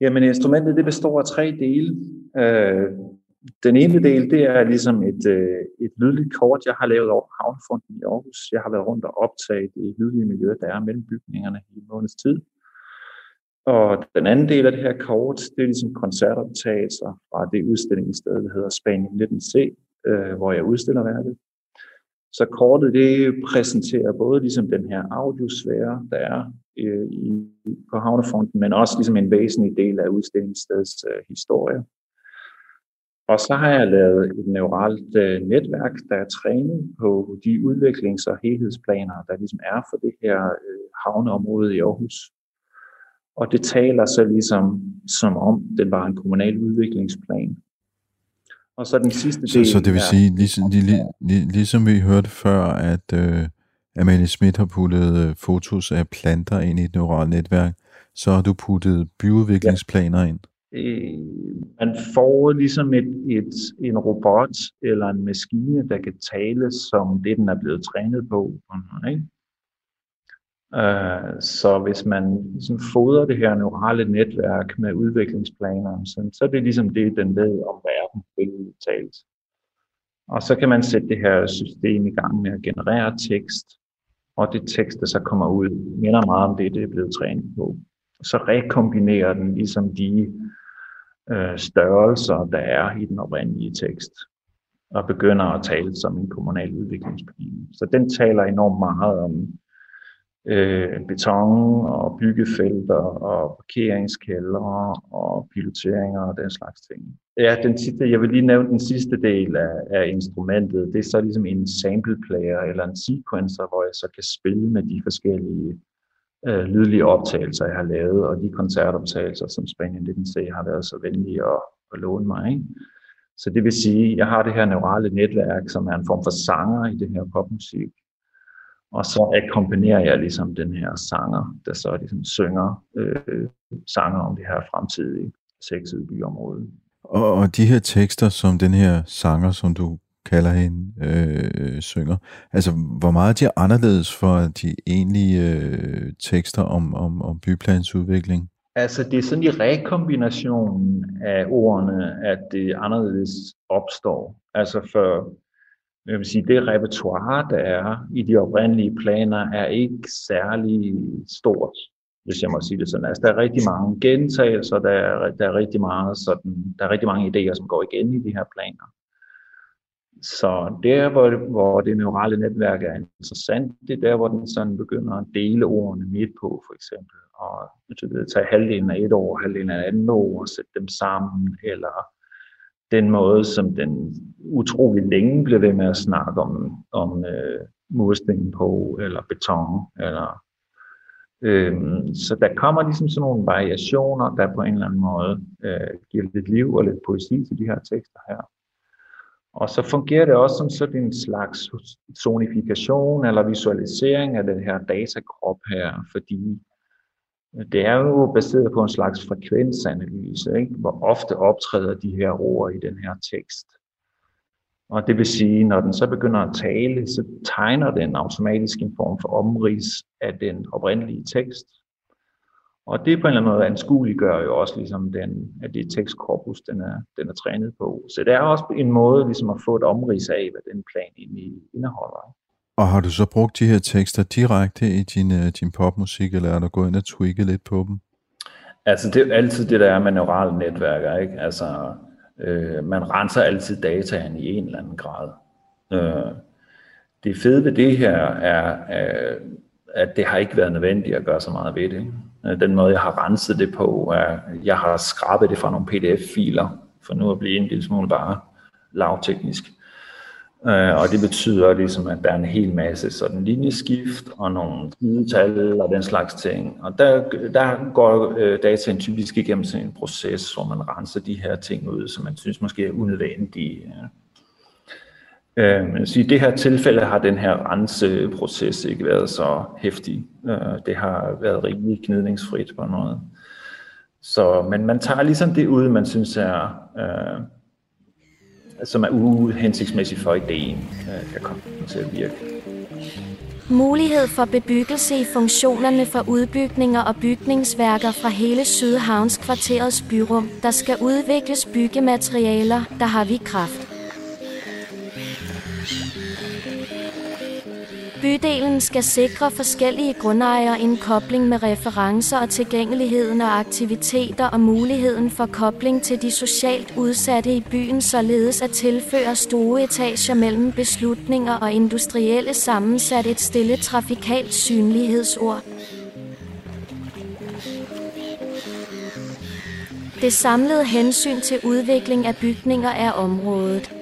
Jamen instrumentet det består af tre dele. Øh, den ene del, det er ligesom et, øh, et lydligt kort, jeg har lavet over Havnefonden i Aarhus. Jeg har været rundt og optaget det lydlige miljø, der er mellem bygningerne i måneds tid. Og den anden del af det her kort, det er ligesom koncertoptagelser fra det udstillingssted, der hedder Spanien 19C, øh, hvor jeg udstiller værket. Så kortet det præsenterer både ligesom den her audiosfære, der er øh, i, på Havnefonden, men også ligesom en væsentlig del af udstillingsstedets øh, historie. Og så har jeg lavet et neuralt øh, netværk, der er trænet på de udviklings- og helhedsplaner, der ligesom er for det her øh, havneområde i Aarhus. Og det taler så ligesom som om den var en kommunal udviklingsplan. Og så den sidste del... Så, så det vil sige, ligesom, lige, lige, ligesom vi hørte før, at øh, Amalie Schmidt har puttet øh, fotos af planter ind i et neuralt netværk, så har du puttet byudviklingsplaner ind? Øh, man får ligesom et, et, en robot eller en maskine, der kan tale som det, den er blevet trænet på. Ikke? Uh, så hvis man ligesom fodrer det her neurale netværk med udviklingsplaner, så, så er det ligesom det, den ved om verden, billedligt talt. Og så kan man sætte det her system i gang med at generere tekst, og det tekst, der så kommer ud, minder meget om det, det er blevet trænet på. Så rekombinerer den ligesom de øh, størrelser, der er i den oprindelige tekst, og begynder at tale som en kommunal udviklingsplan. Så den taler enormt meget om øh, beton og byggefelter og parkeringskældre og piloteringer og den slags ting. Ja, den sidste, jeg vil lige nævne den sidste del af, af instrumentet. Det er så ligesom en sample player eller en sequencer, hvor jeg så kan spille med de forskellige øh, lydlige optagelser, jeg har lavet, og de koncertoptagelser, som Spanien 19C har været så venlige at, at låne mig. Ikke? Så det vil sige, at jeg har det her neurale netværk, som er en form for sanger i det her popmusik. Og så akkompagnerer jeg ligesom den her sanger, der så ligesom synger øh, sanger om det her fremtidige sexede byområde. Og, og de her tekster, som den her sanger, som du kalder hende, øh, synger. Altså, hvor meget de er anderledes for de egentlige øh, tekster om, om, om byplansudvikling? Altså, det er sådan i rekombinationen af ordene, at det anderledes opstår. Altså, for jeg vil sige, det repertoire, der er i de oprindelige planer, er ikke særlig stort, hvis jeg må sige det sådan. Altså, der er rigtig mange gentagelser, der er, der er rigtig meget sådan, der er rigtig mange idéer, som går igen i de her planer. Så der, hvor, hvor det neurale netværk er interessant, det er der, hvor den sådan begynder at dele ordene midt på, for eksempel. Og du tage halvdelen af et år, halvdelen af et andet ord, og sætte dem sammen, eller den måde, som den utrolig længe blev ved med at snakke om, om øh, mursten på, eller beton, eller Øhm, så der kommer ligesom sådan nogle variationer, der på en eller anden måde øh, giver lidt liv og lidt poesi til de her tekster her. Og så fungerer det også som sådan en slags zonifikation eller visualisering af den her datakrop her, fordi det er jo baseret på en slags frekvensanalyse, ikke? hvor ofte optræder de her ord i den her tekst. Og det vil sige, når den så begynder at tale, så tegner den automatisk en form for omrids af den oprindelige tekst. Og det på en eller anden måde anskueliggør jo også ligesom den, at det tekstkorpus, den er, den er trænet på. Så det er også en måde ligesom at få et omrids af, hvad den plan egentlig indeholder. Og har du så brugt de her tekster direkte i din, uh, din popmusik, eller er du gået ind og tweaket lidt på dem? Altså det er altid det, der er med neurale netværker, ikke? Altså øh, man renser altid dataen i en eller anden grad. Øh, det fede ved det her er, øh, at det har ikke været nødvendigt at gøre så meget ved det. Øh, den måde, jeg har renset det på, er, at jeg har skrabet det fra nogle pdf-filer, for nu at blive en lille smule bare lavteknisk. Øh, og det betyder ligesom, at der er en hel masse sådan linjeskift og nogle sidetal og den slags ting. Og der, der går øh, dataen typisk igennem sådan en proces, hvor man renser de her ting ud, som man synes måske er unødvendige. Øh, så I det her tilfælde har den her renseproces ikke været så hæftig. Øh, det har været rimelig gnidningsfrit på noget. Så, men man tager ligesom det ud, man synes er, øh, som er uhensigtsmæssigt for ideen, kan komme til at virke. Mulighed for bebyggelse i funktionerne for udbygninger og bygningsværker fra hele Sydhavnskvarterets byrum, der skal udvikles byggematerialer, der har vi kraft. Bydelen skal sikre forskellige grundejere en kobling med referencer og tilgængeligheden af aktiviteter og muligheden for kobling til de socialt udsatte i byen, således at tilføre store etager mellem beslutninger og industrielle sammensat et stille trafikalt synlighedsord. Det samlede hensyn til udvikling af bygninger er området.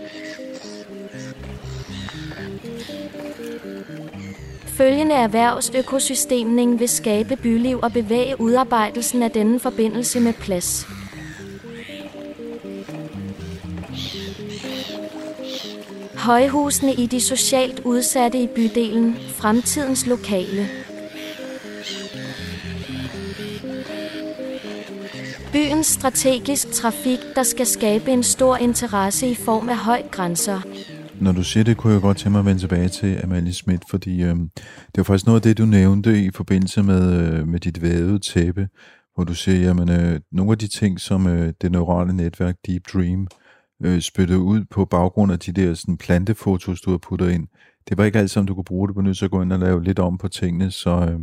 Følgende erhvervsøkosystemning vil skabe byliv og bevæge udarbejdelsen af denne forbindelse med plads. Højhusene i de socialt udsatte i bydelen, fremtidens lokale. Byens strategisk trafik, der skal skabe en stor interesse i form af høj grænser. Når du siger det, kunne jeg godt tænke mig at vende tilbage til Amalie Schmidt, fordi øh, det var faktisk noget af det, du nævnte i forbindelse med, øh, med dit vævede tæppe, hvor du siger, jamen øh, nogle af de ting, som øh, det neurale netværk Deep Dream øh, spyttede ud på baggrund af de der sådan, plantefotos, du har puttet ind, det var ikke alt sammen, du kunne bruge det på nødt til at gå ind og lave lidt om på tingene, så øh,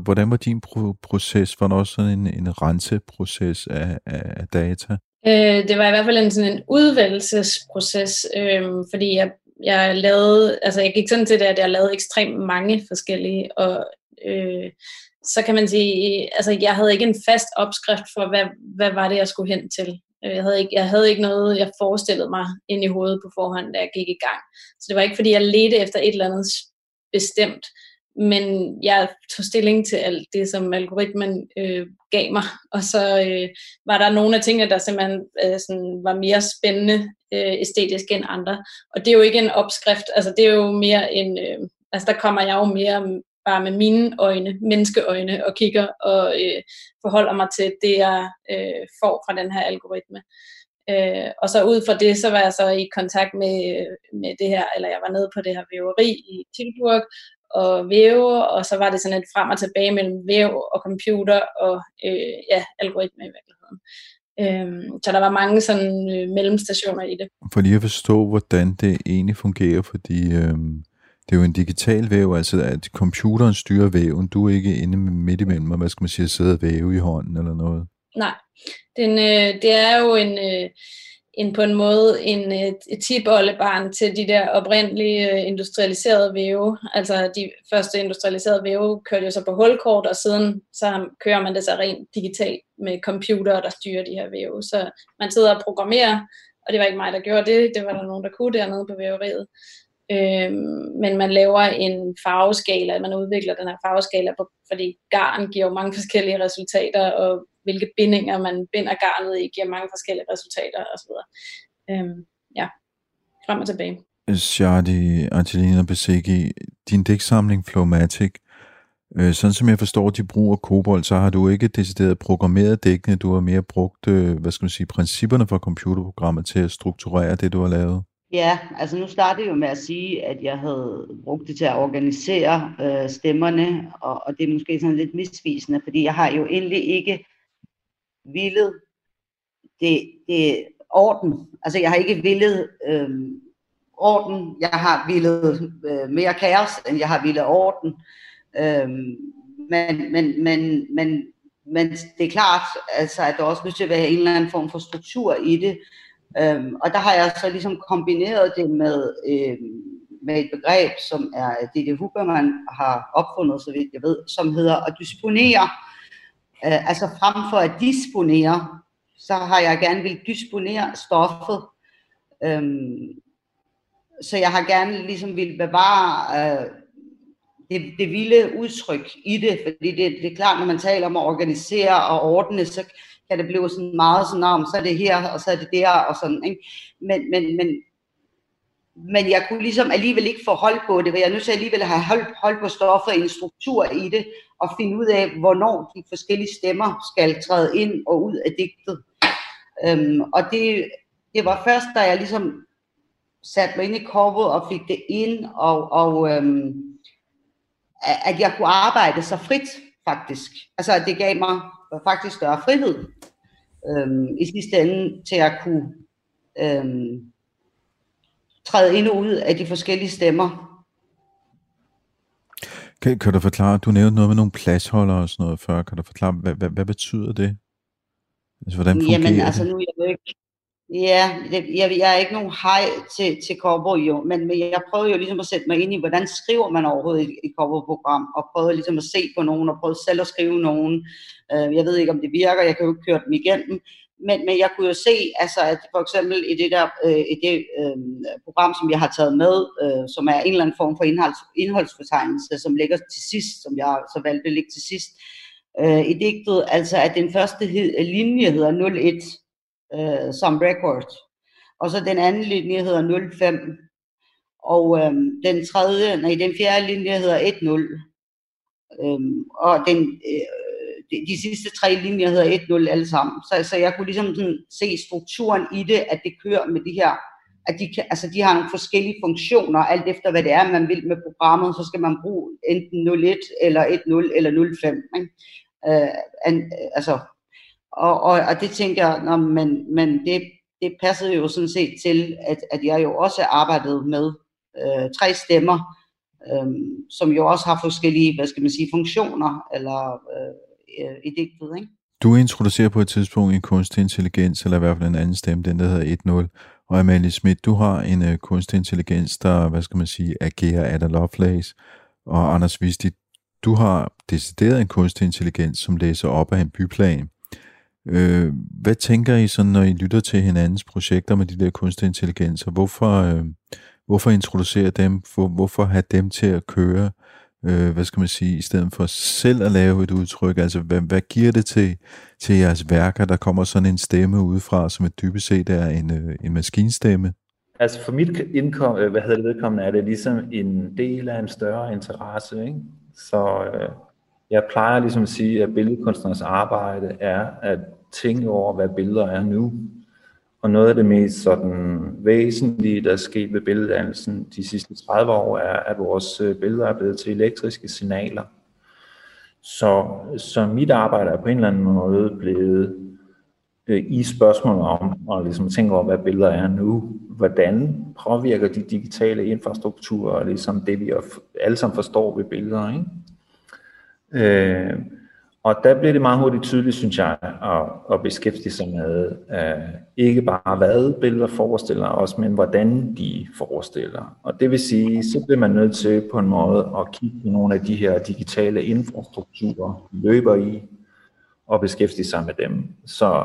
hvordan var din proces? Var der også sådan en, en renseproces af, af data? Øh, det var i hvert fald en sådan en udvalgelsesproces, øh, fordi jeg, jeg lavede, altså jeg gik sådan til det, at jeg lavede ekstremt mange forskellige, og øh, så kan man sige, altså jeg havde ikke en fast opskrift for, hvad, hvad var det, jeg skulle hen til. Øh, jeg havde, ikke, jeg havde ikke noget, jeg forestillede mig ind i hovedet på forhånd, da jeg gik i gang. Så det var ikke, fordi jeg ledte efter et eller andet bestemt men jeg tog stilling til alt det, som algoritmen øh, gav mig, og så øh, var der nogle af tingene, der simpelthen øh, sådan, var mere spændende øh, æstetisk end andre. Og det er jo ikke en opskrift, altså det er jo mere en, øh, altså der kommer jeg jo mere bare med mine øjne, menneskeøjne, og kigger og øh, forholder mig til det, jeg øh, får fra den her algoritme. Øh, og så ud fra det, så var jeg så i kontakt med, øh, med det her, eller jeg var nede på det her væveri i Tilburg, og væve, og så var det sådan et frem og tilbage mellem væv og computer og øh, ja, algoritme i virkeligheden. Øhm, så der var mange sådan øh, mellemstationer i det. For lige at forstå, hvordan det egentlig fungerer, fordi øh, det er jo en digital væv, altså at computeren styrer væven, du er ikke inde midt imellem, og hvad skal man sige, sidde og væve i hånden eller noget? Nej, den, øh, det er jo en... Øh, en på en måde en, et, tipoldebarn til de der oprindelige øh, industrialiserede væve. Altså de første industrialiserede væve kørte jo så på hulkort, og siden så kører man det så rent digitalt med computer, der styrer de her væve. Så man sidder og programmerer, og det var ikke mig, der gjorde det, det var der nogen, der kunne dernede på væveriet. Øhm, men man laver en farveskala, man udvikler den her farveskala, på, fordi garn giver jo mange forskellige resultater, og hvilke bindinger man binder garnet i, giver mange forskellige resultater osv. Øhm, ja, frem og tilbage. Shadi Angelina Besegi, din dæksamling Flowmatic, øh, sådan som jeg forstår de bruger kobold, så har du ikke decideret programmeret dækkene, du har mere brugt, øh, hvad skal man sige, principperne for computerprogrammer til at strukturere det, du har lavet. Ja, altså nu startede jeg jo med at sige, at jeg havde brugt det til at organisere øh, stemmerne, og, og det er måske sådan lidt misvisende, fordi jeg har jo egentlig ikke villet det, det orden. Altså jeg har ikke villet øh, orden, jeg har villet øh, mere kaos, end jeg har villet orden. Øh, men, men, men, men, men det er klart, altså, at der også nødt til at være en eller anden form for struktur i det. Øhm, og der har jeg så ligesom kombineret det med, øhm, med et begreb, som er det, det Huberman har opfundet, så vidt jeg ved, som hedder at disponere. Øh, altså frem for at disponere, så har jeg gerne vil disponere stoffet. Øhm, så jeg har gerne ligesom vil bevare øh, det, det vilde udtryk i det, fordi det, det er klart, når man taler om at organisere og ordne, så kan det blive sådan meget sådan om, så er det her, og så er det der, og sådan, ikke? Men, men, men, men jeg kunne ligesom alligevel ikke få hold på det, for jeg er nødt til alligevel at have hold, hold på stoffer, en struktur i det, og finde ud af, hvornår de forskellige stemmer skal træde ind og ud af digtet. Øhm, og det, det var først, da jeg ligesom satte mig ind i korvet og fik det ind, og, og øhm, at jeg kunne arbejde så frit, faktisk. Altså, at det gav mig faktisk større frihed øhm, i sidste ende til at kunne øhm, træde ind og ud af de forskellige stemmer. Kan, kan du forklare, du nævnte noget med nogle pladsholder og sådan noget før, kan du forklare, hvad, hvad, hvad betyder det? Altså, hvordan fungerer Jamen, altså det? nu er jeg jo ikke, Ja, jeg, jeg er ikke nogen hej til, til cowboy jo, men, men jeg prøver jo ligesom at sætte mig ind i, hvordan skriver man overhovedet et, et cowboy-program, og prøver ligesom at se på nogen, og prøve selv at skrive nogen. Uh, jeg ved ikke, om det virker, jeg kan jo ikke køre dem igennem, men, men jeg kunne jo se, altså, at for eksempel i det der øh, i det, øh, program, som jeg har taget med, øh, som er en eller anden form for indholds, indholdsfortegnelse, som ligger til sidst, som jeg så valgte at ligge til sidst, øh, i digtet, altså at den første linje hedder 01, øh, som record. Og så den anden linje hedder 05. Og øh, den tredje, nej, den fjerde linje hedder 10, øh, og den, øh, de, sidste tre linjer hedder 1-0 alle sammen. Så, så jeg kunne ligesom sådan se strukturen i det, at det kører med de her, at de, kan, altså de har nogle forskellige funktioner, alt efter hvad det er, man vil med programmet, så skal man bruge enten 01 eller 1-0 eller 05. Ikke? Øh, an, altså, og, og, og det tænker jeg, når men, men det, det passede jo sådan set til, at, at jeg jo også arbejdede med øh, tre stemmer, øh, som jo også har forskellige, hvad skal man sige, funktioner eller øh, Øh, i digtet, ikke? Du introducerer på et tidspunkt en kunstig intelligens, eller i hvert fald en anden stemme, den der hedder 1.0. Og Amalie Schmidt, du har en øh, kunstig intelligens, der, hvad skal man sige, agerer Ada Lovelace. Og Anders Visti, du har decideret en kunstig intelligens, som læser op af en byplan. Øh, hvad tænker I så, når I lytter til hinandens projekter med de der kunstige intelligenser? Hvorfor, øh, hvorfor introducere dem? For, hvorfor have dem til at køre? Øh, hvad skal man sige? I stedet for selv at lave et udtryk. Altså, hvad, hvad giver det til, til jeres værker? Der kommer sådan en stemme udefra, som et dybest set er en, øh, en maskinstemme. Altså for mit indkom, øh, hvad hedder det vedkommende, er det ligesom en del af en større interesse, ikke? Så øh, jeg plejer ligesom at sige, at billedkunstnernes arbejde er at tænke over, hvad billeder er nu. Og noget af det mest sådan væsentlige, der er sket ved billeddannelsen de sidste 30 år, er, at vores øh, billeder er blevet til elektriske signaler. Så, så mit arbejde er på en eller anden måde blevet øh, i spørgsmålet om at ligesom tænke over, hvad billeder er nu. Hvordan påvirker de digitale infrastrukturer, ligesom det vi alle sammen forstår ved billeder. Ikke? Øh, og der bliver det meget hurtigt tydeligt, synes jeg, at, at beskæftige sig med uh, ikke bare hvad billeder forestiller os, men hvordan de forestiller. Og det vil sige, så bliver man nødt til på en måde at kigge på nogle af de her digitale infrastrukturer, vi løber i, og beskæftige sig med dem. Så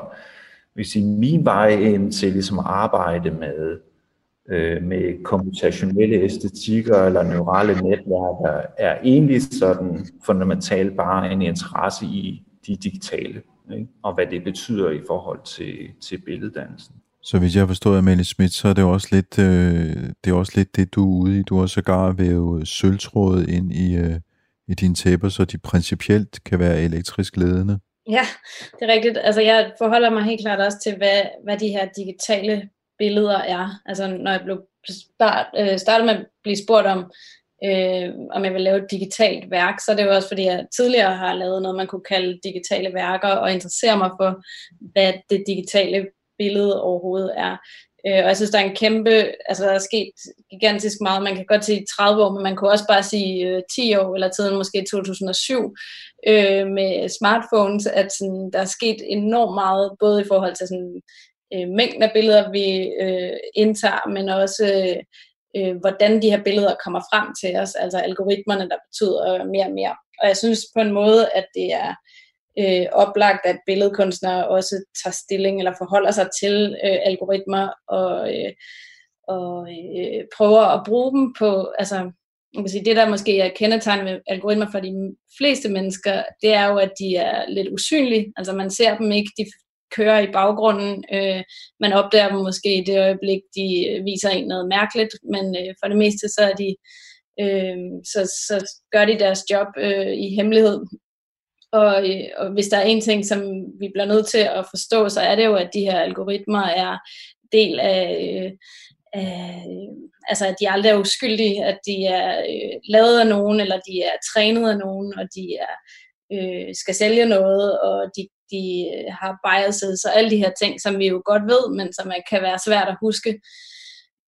vil sige, min vej ind til ligesom at arbejde med øh, med komputationelle æstetikker eller neurale netværker, er egentlig sådan fundamentalt bare en interesse i de digitale, ikke? og hvad det betyder i forhold til, til billeddannelsen. Så hvis jeg forstår Amalie Schmidt, så er det også lidt, øh, det er også lidt det, du er ude i. Du har sågar vævet sølvtrådet ind i, øh, i dine tæpper, så de principielt kan være elektrisk ledende. Ja, det er rigtigt. Altså jeg forholder mig helt klart også til, hvad, hvad de her digitale billeder er. Altså når jeg blev start, øh, startede med at blive spurgt om, øh, om jeg vil lave et digitalt værk, så er det jo også, fordi jeg tidligere har lavet noget, man kunne kalde digitale værker, og interesserer mig for, hvad det digitale billede overhovedet er. Øh, og jeg synes, der er en kæmpe, altså der er sket gigantisk meget. Man kan godt sige 30 år, men man kunne også bare sige øh, 10 år, eller tiden måske 2007, øh, med smartphones, at sådan, der er sket enormt meget, både i forhold til sådan, øh, mængden af billeder, vi øh, indtager, men også øh, hvordan de her billeder kommer frem til os, altså algoritmerne, der betyder mere og mere. Og jeg synes på en måde, at det er øh, oplagt, at billedkunstnere også tager stilling eller forholder sig til øh, algoritmer og, øh, og øh, prøver at bruge dem på, altså man kan sige, det der måske er kendetegnet med algoritmer for de fleste mennesker, det er jo, at de er lidt usynlige, altså man ser dem ikke, de kører i baggrunden, øh, man opdager dem måske i det øjeblik, de øh, viser en noget mærkeligt, men øh, for det meste så er de øh, så, så gør de deres job øh, i hemmelighed, og, øh, og hvis der er en ting, som vi bliver nødt til at forstå, så er det jo, at de her algoritmer er del af, øh, af altså at de aldrig er uskyldige, at de er øh, lavet af nogen, eller de er trænet af nogen, og de er, øh, skal sælge noget, og de, de øh, har biases og alle de her ting, som vi jo godt ved, men som kan være svært at huske.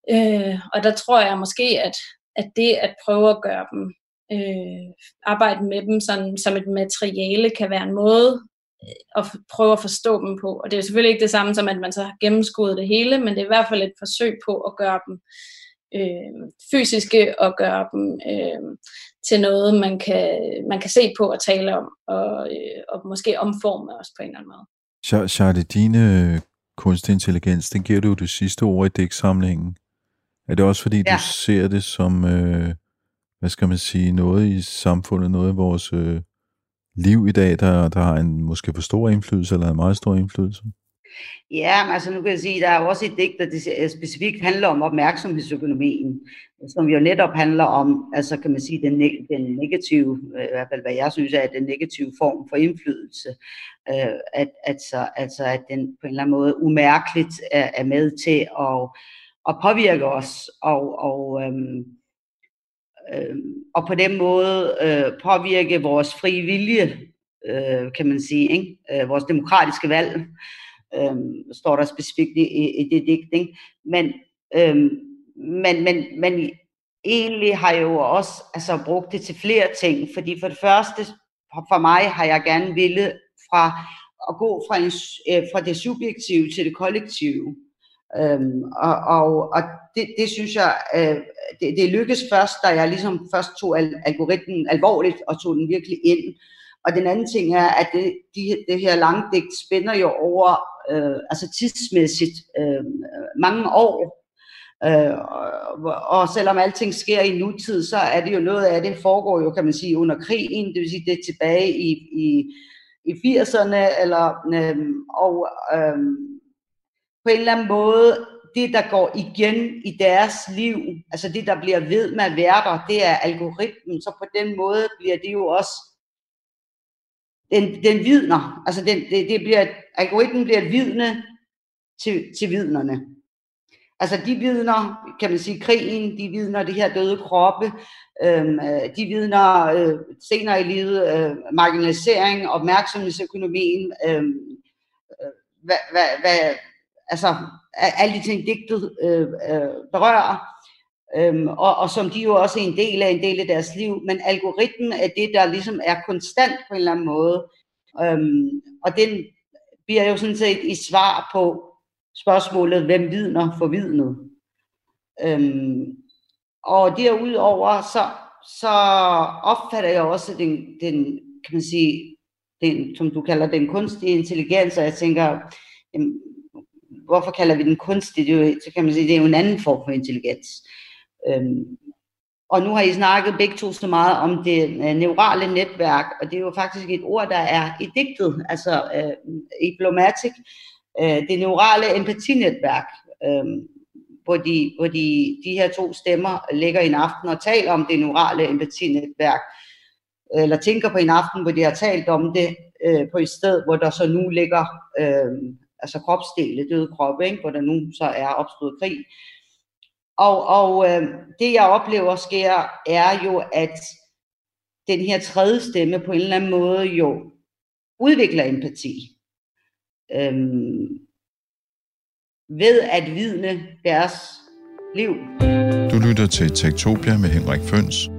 Øh, og der tror jeg måske, at, at det at prøve at gøre dem øh, arbejde med dem sådan, som et materiale kan være en måde øh, at prøve at forstå dem på. Og det er jo selvfølgelig ikke det samme som, at man så har gennemskuddet det hele, men det er i hvert fald et forsøg på at gøre dem øh, fysiske og gøre dem øh, til noget, man kan, man kan se på og tale om, og, øh, og måske omforme også på en eller anden måde. Charlotte, dine øh, kunstig intelligens, den giver du det sidste ord i dæksamlingen. Er det også fordi, ja. du ser det som... Øh, hvad skal man sige, noget i samfundet, noget i vores øh, liv i dag, der, der har en måske for stor indflydelse, eller en meget stor indflydelse? Ja, men altså nu kan jeg sige, der er jo også et digt, der specifikt handler om opmærksomhedsøkonomien, som jo netop handler om, altså kan man sige, den, den negative, øh, i hvert fald hvad jeg synes er den negative form for indflydelse, øh, at, altså, altså at den på en eller anden måde umærkeligt er, er med til at, at påvirke os, og, og øhm, øh, og på den måde øh, påvirke vores frie vilje, øh, kan man sige, ikke? Øh, vores demokratiske valg, øh, står der specifikt i, i, i det digt. Ikke? Men, øh, men, men, men egentlig har jeg jo også altså, brugt det til flere ting, fordi for det første, for mig har jeg gerne ville fra at gå fra, en, øh, fra det subjektive til det kollektive. Øhm, og og, og det, det synes jeg, øh, det, det lykkes først, da jeg ligesom først tog al, algoritmen alvorligt og tog den virkelig ind. Og den anden ting er, at det, de, det her langdigt spænder jo over, øh, altså tidsmæssigt, øh, mange år. Øh, og, og selvom alting sker i nutid, så er det jo noget af det foregår jo, kan man sige, under krigen, det vil sige, det er tilbage i, i, i 80'erne, eller, øh, og øh, på en eller anden måde, det der går igen i deres liv, altså det der bliver ved med at være der, det er algoritmen, så på den måde bliver det jo også, den, den vidner, altså den, det, det bliver, algoritmen bliver et vidne til, til vidnerne. Altså de vidner, kan man sige, krigen, de vidner det her døde kroppe, øhm, øh, de vidner øh, senere i livet øh, marginalisering, opmærksomhedsøkonomien, øhm, øh, hvad, hvad, hvad, altså alle de ting, digtet øh, øh, berører, øhm, og, og som de jo også er en del af, en del af deres liv, men algoritmen er det, der ligesom er konstant på en eller anden måde, øhm, og den bliver jo sådan set i svar på spørgsmålet, hvem vidner for vidnet. Øhm, og derudover, så, så opfatter jeg også den, den, kan man sige, den, som du kalder den kunstige intelligens, og jeg tænker, jamen, hvorfor kalder vi den kunstig? Det er jo, så kan man sige, det er jo en anden form for intelligens. Øhm, og nu har I snakket begge to så meget om det øh, neurale netværk, og det er jo faktisk et ord, der er i digtet, altså øh, i Diplomatic, øh, det neurale empatinetværk, øh, hvor, de, hvor de, de her to stemmer ligger en aften og taler om det neurale empatinetværk, eller tænker på en aften, hvor de har talt om det øh, på et sted, hvor der så nu ligger øh, altså kropsdele, døde kroppe, ikke? hvor der nu så er opstået krig. Og, og øh, det jeg oplever sker, er jo, at den her tredje stemme på en eller anden måde jo udvikler empati. Øhm, ved at vidne deres liv. Du lytter til Tektopia med Henrik Føns.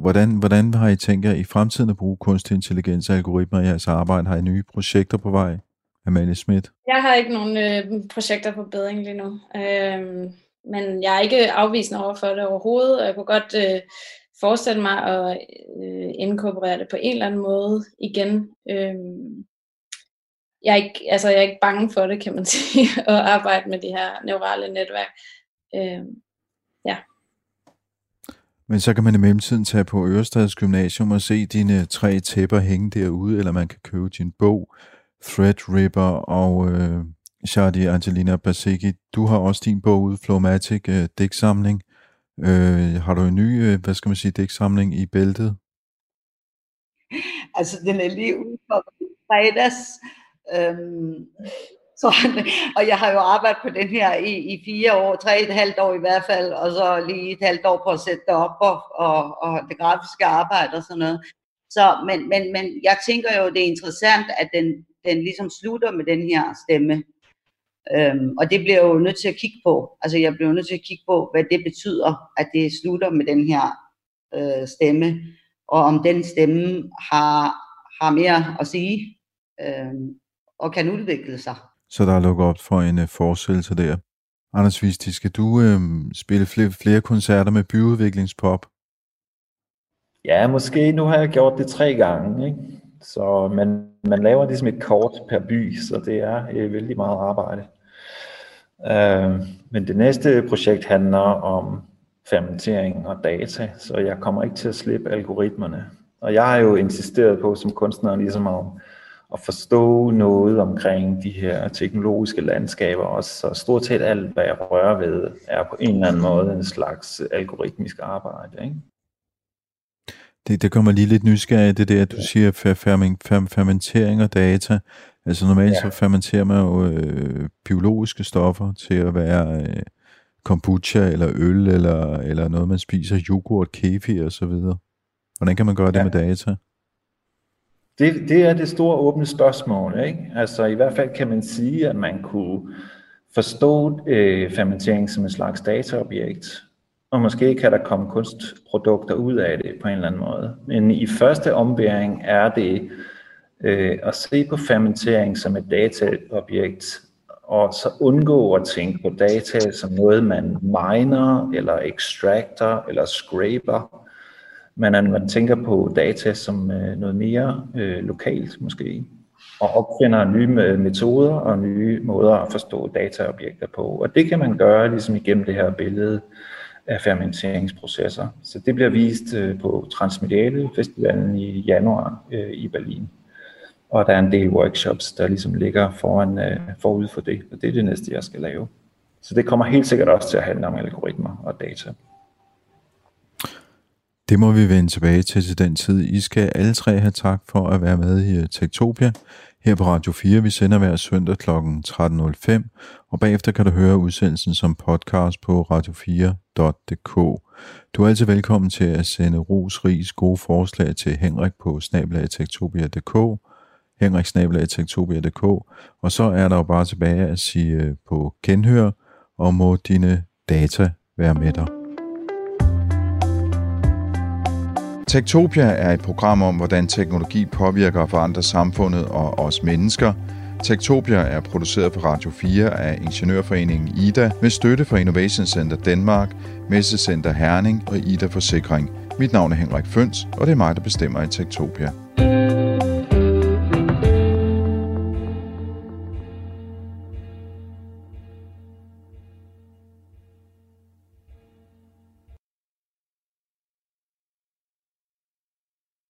Hvordan, hvordan har I tænkt jer i fremtiden at bruge kunstig intelligens og algoritmer i jeres arbejde? Har I nye projekter på vej? Amalie Schmidt? Jeg har ikke nogen øh, projekter på bedring lige nu. Øhm, men jeg er ikke afvisende over for det overhovedet, og jeg kunne godt øh, forestille mig at øh, inkorporere det på en eller anden måde igen. Øhm, jeg, er ikke, altså, jeg er ikke bange for det, kan man sige, at arbejde med de her neurale netværk. Øhm, ja. Men så kan man i mellemtiden tage på Ørestads Gymnasium og se dine tre tæpper hænge derude, eller man kan købe din bog, Threadripper og øh, Shadi Angelina Baseki. Du har også din bog ude, Flowmatic øh, digtsamling. Øh, har du en ny, øh, hvad skal man sige, digtsamling i bæltet? Altså, den er lige ude for fredags. Øhm, så, og jeg har jo arbejdet på den her i, i fire år, tre et halvt år i hvert fald, og så lige et halvt år på at sætte det op og, og, og det grafiske arbejde og sådan noget. Så, men, men, men jeg tænker jo, det er interessant, at den, den ligesom slutter med den her stemme. Øhm, og det bliver jeg jo nødt til at kigge på. Altså jeg bliver nødt til at kigge på, hvad det betyder, at det slutter med den her øh, stemme, og om den stemme har, har mere at sige, øh, og kan udvikle sig. Så der er lukket op for en uh, forestillelse der. Anders Visti, skal du øh, spille flere, flere koncerter med byudviklingspop? Ja, måske. Nu har jeg gjort det tre gange. Ikke? Så man, man laver ligesom et kort per by, så det er øh, vældig meget arbejde. Øh, men det næste projekt handler om fermentering og data, så jeg kommer ikke til at slippe algoritmerne. Og jeg har jo insisteret på som kunstner ligesom at, at forstå noget omkring de her teknologiske landskaber også, så stort set alt, hvad jeg rører ved, er på en eller anden måde en slags algoritmisk arbejde. Ikke? Det, det kommer lige lidt nysgerrig, det der, at du siger fermentering og data. Altså normalt ja. så fermenterer man jo øh, biologiske stoffer til at være øh, kombucha eller øl eller, eller noget, man spiser, yoghurt, kefir og så videre. Hvordan kan man gøre ja. det med data? Det, det er det store åbne spørgsmål. Ikke? Altså i hvert fald kan man sige, at man kunne forstå øh, fermentering som en slags dataobjekt, og måske kan der komme kunstprodukter ud af det på en eller anden måde. Men i første ombæring er det øh, at se på fermentering som et dataobjekt, og så undgå at tænke på data som noget, man miner, eller extractor, eller scraper, men at man tænker på data som øh, noget mere øh, lokalt måske, og opfinder nye øh, metoder og nye måder at forstå dataobjekter på. Og det kan man gøre ligesom igennem det her billede af fermenteringsprocesser. Så det bliver vist øh, på Transmediale Festivalen i januar øh, i Berlin og der er en del workshops, der ligesom ligger foran, øh, forud for det, og det er det næste, jeg skal lave. Så det kommer helt sikkert også til at handle om algoritmer og data. Det må vi vende tilbage til til den tid. I skal alle tre have tak for at være med i øh, Tektopia. Her på Radio 4, vi sender hver søndag kl. 13.05, og bagefter kan du høre udsendelsen som podcast på radio4.dk. Du er altid velkommen til at sende ros, ris, gode forslag til Henrik på snabelagtektopia.dk henriksnabelag.tektopia.dk, og så er der jo bare tilbage at sige øh, på genhør, og må dine data være med dig. Tektopia er et program om, hvordan teknologi påvirker og forandrer samfundet og os mennesker. Tektopia er produceret på Radio 4 af Ingeniørforeningen IDA med støtte fra Innovation Center Danmark, Messecenter Herning og IDA Forsikring. Mit navn er Henrik Føns, og det er mig, der bestemmer i Tektopia.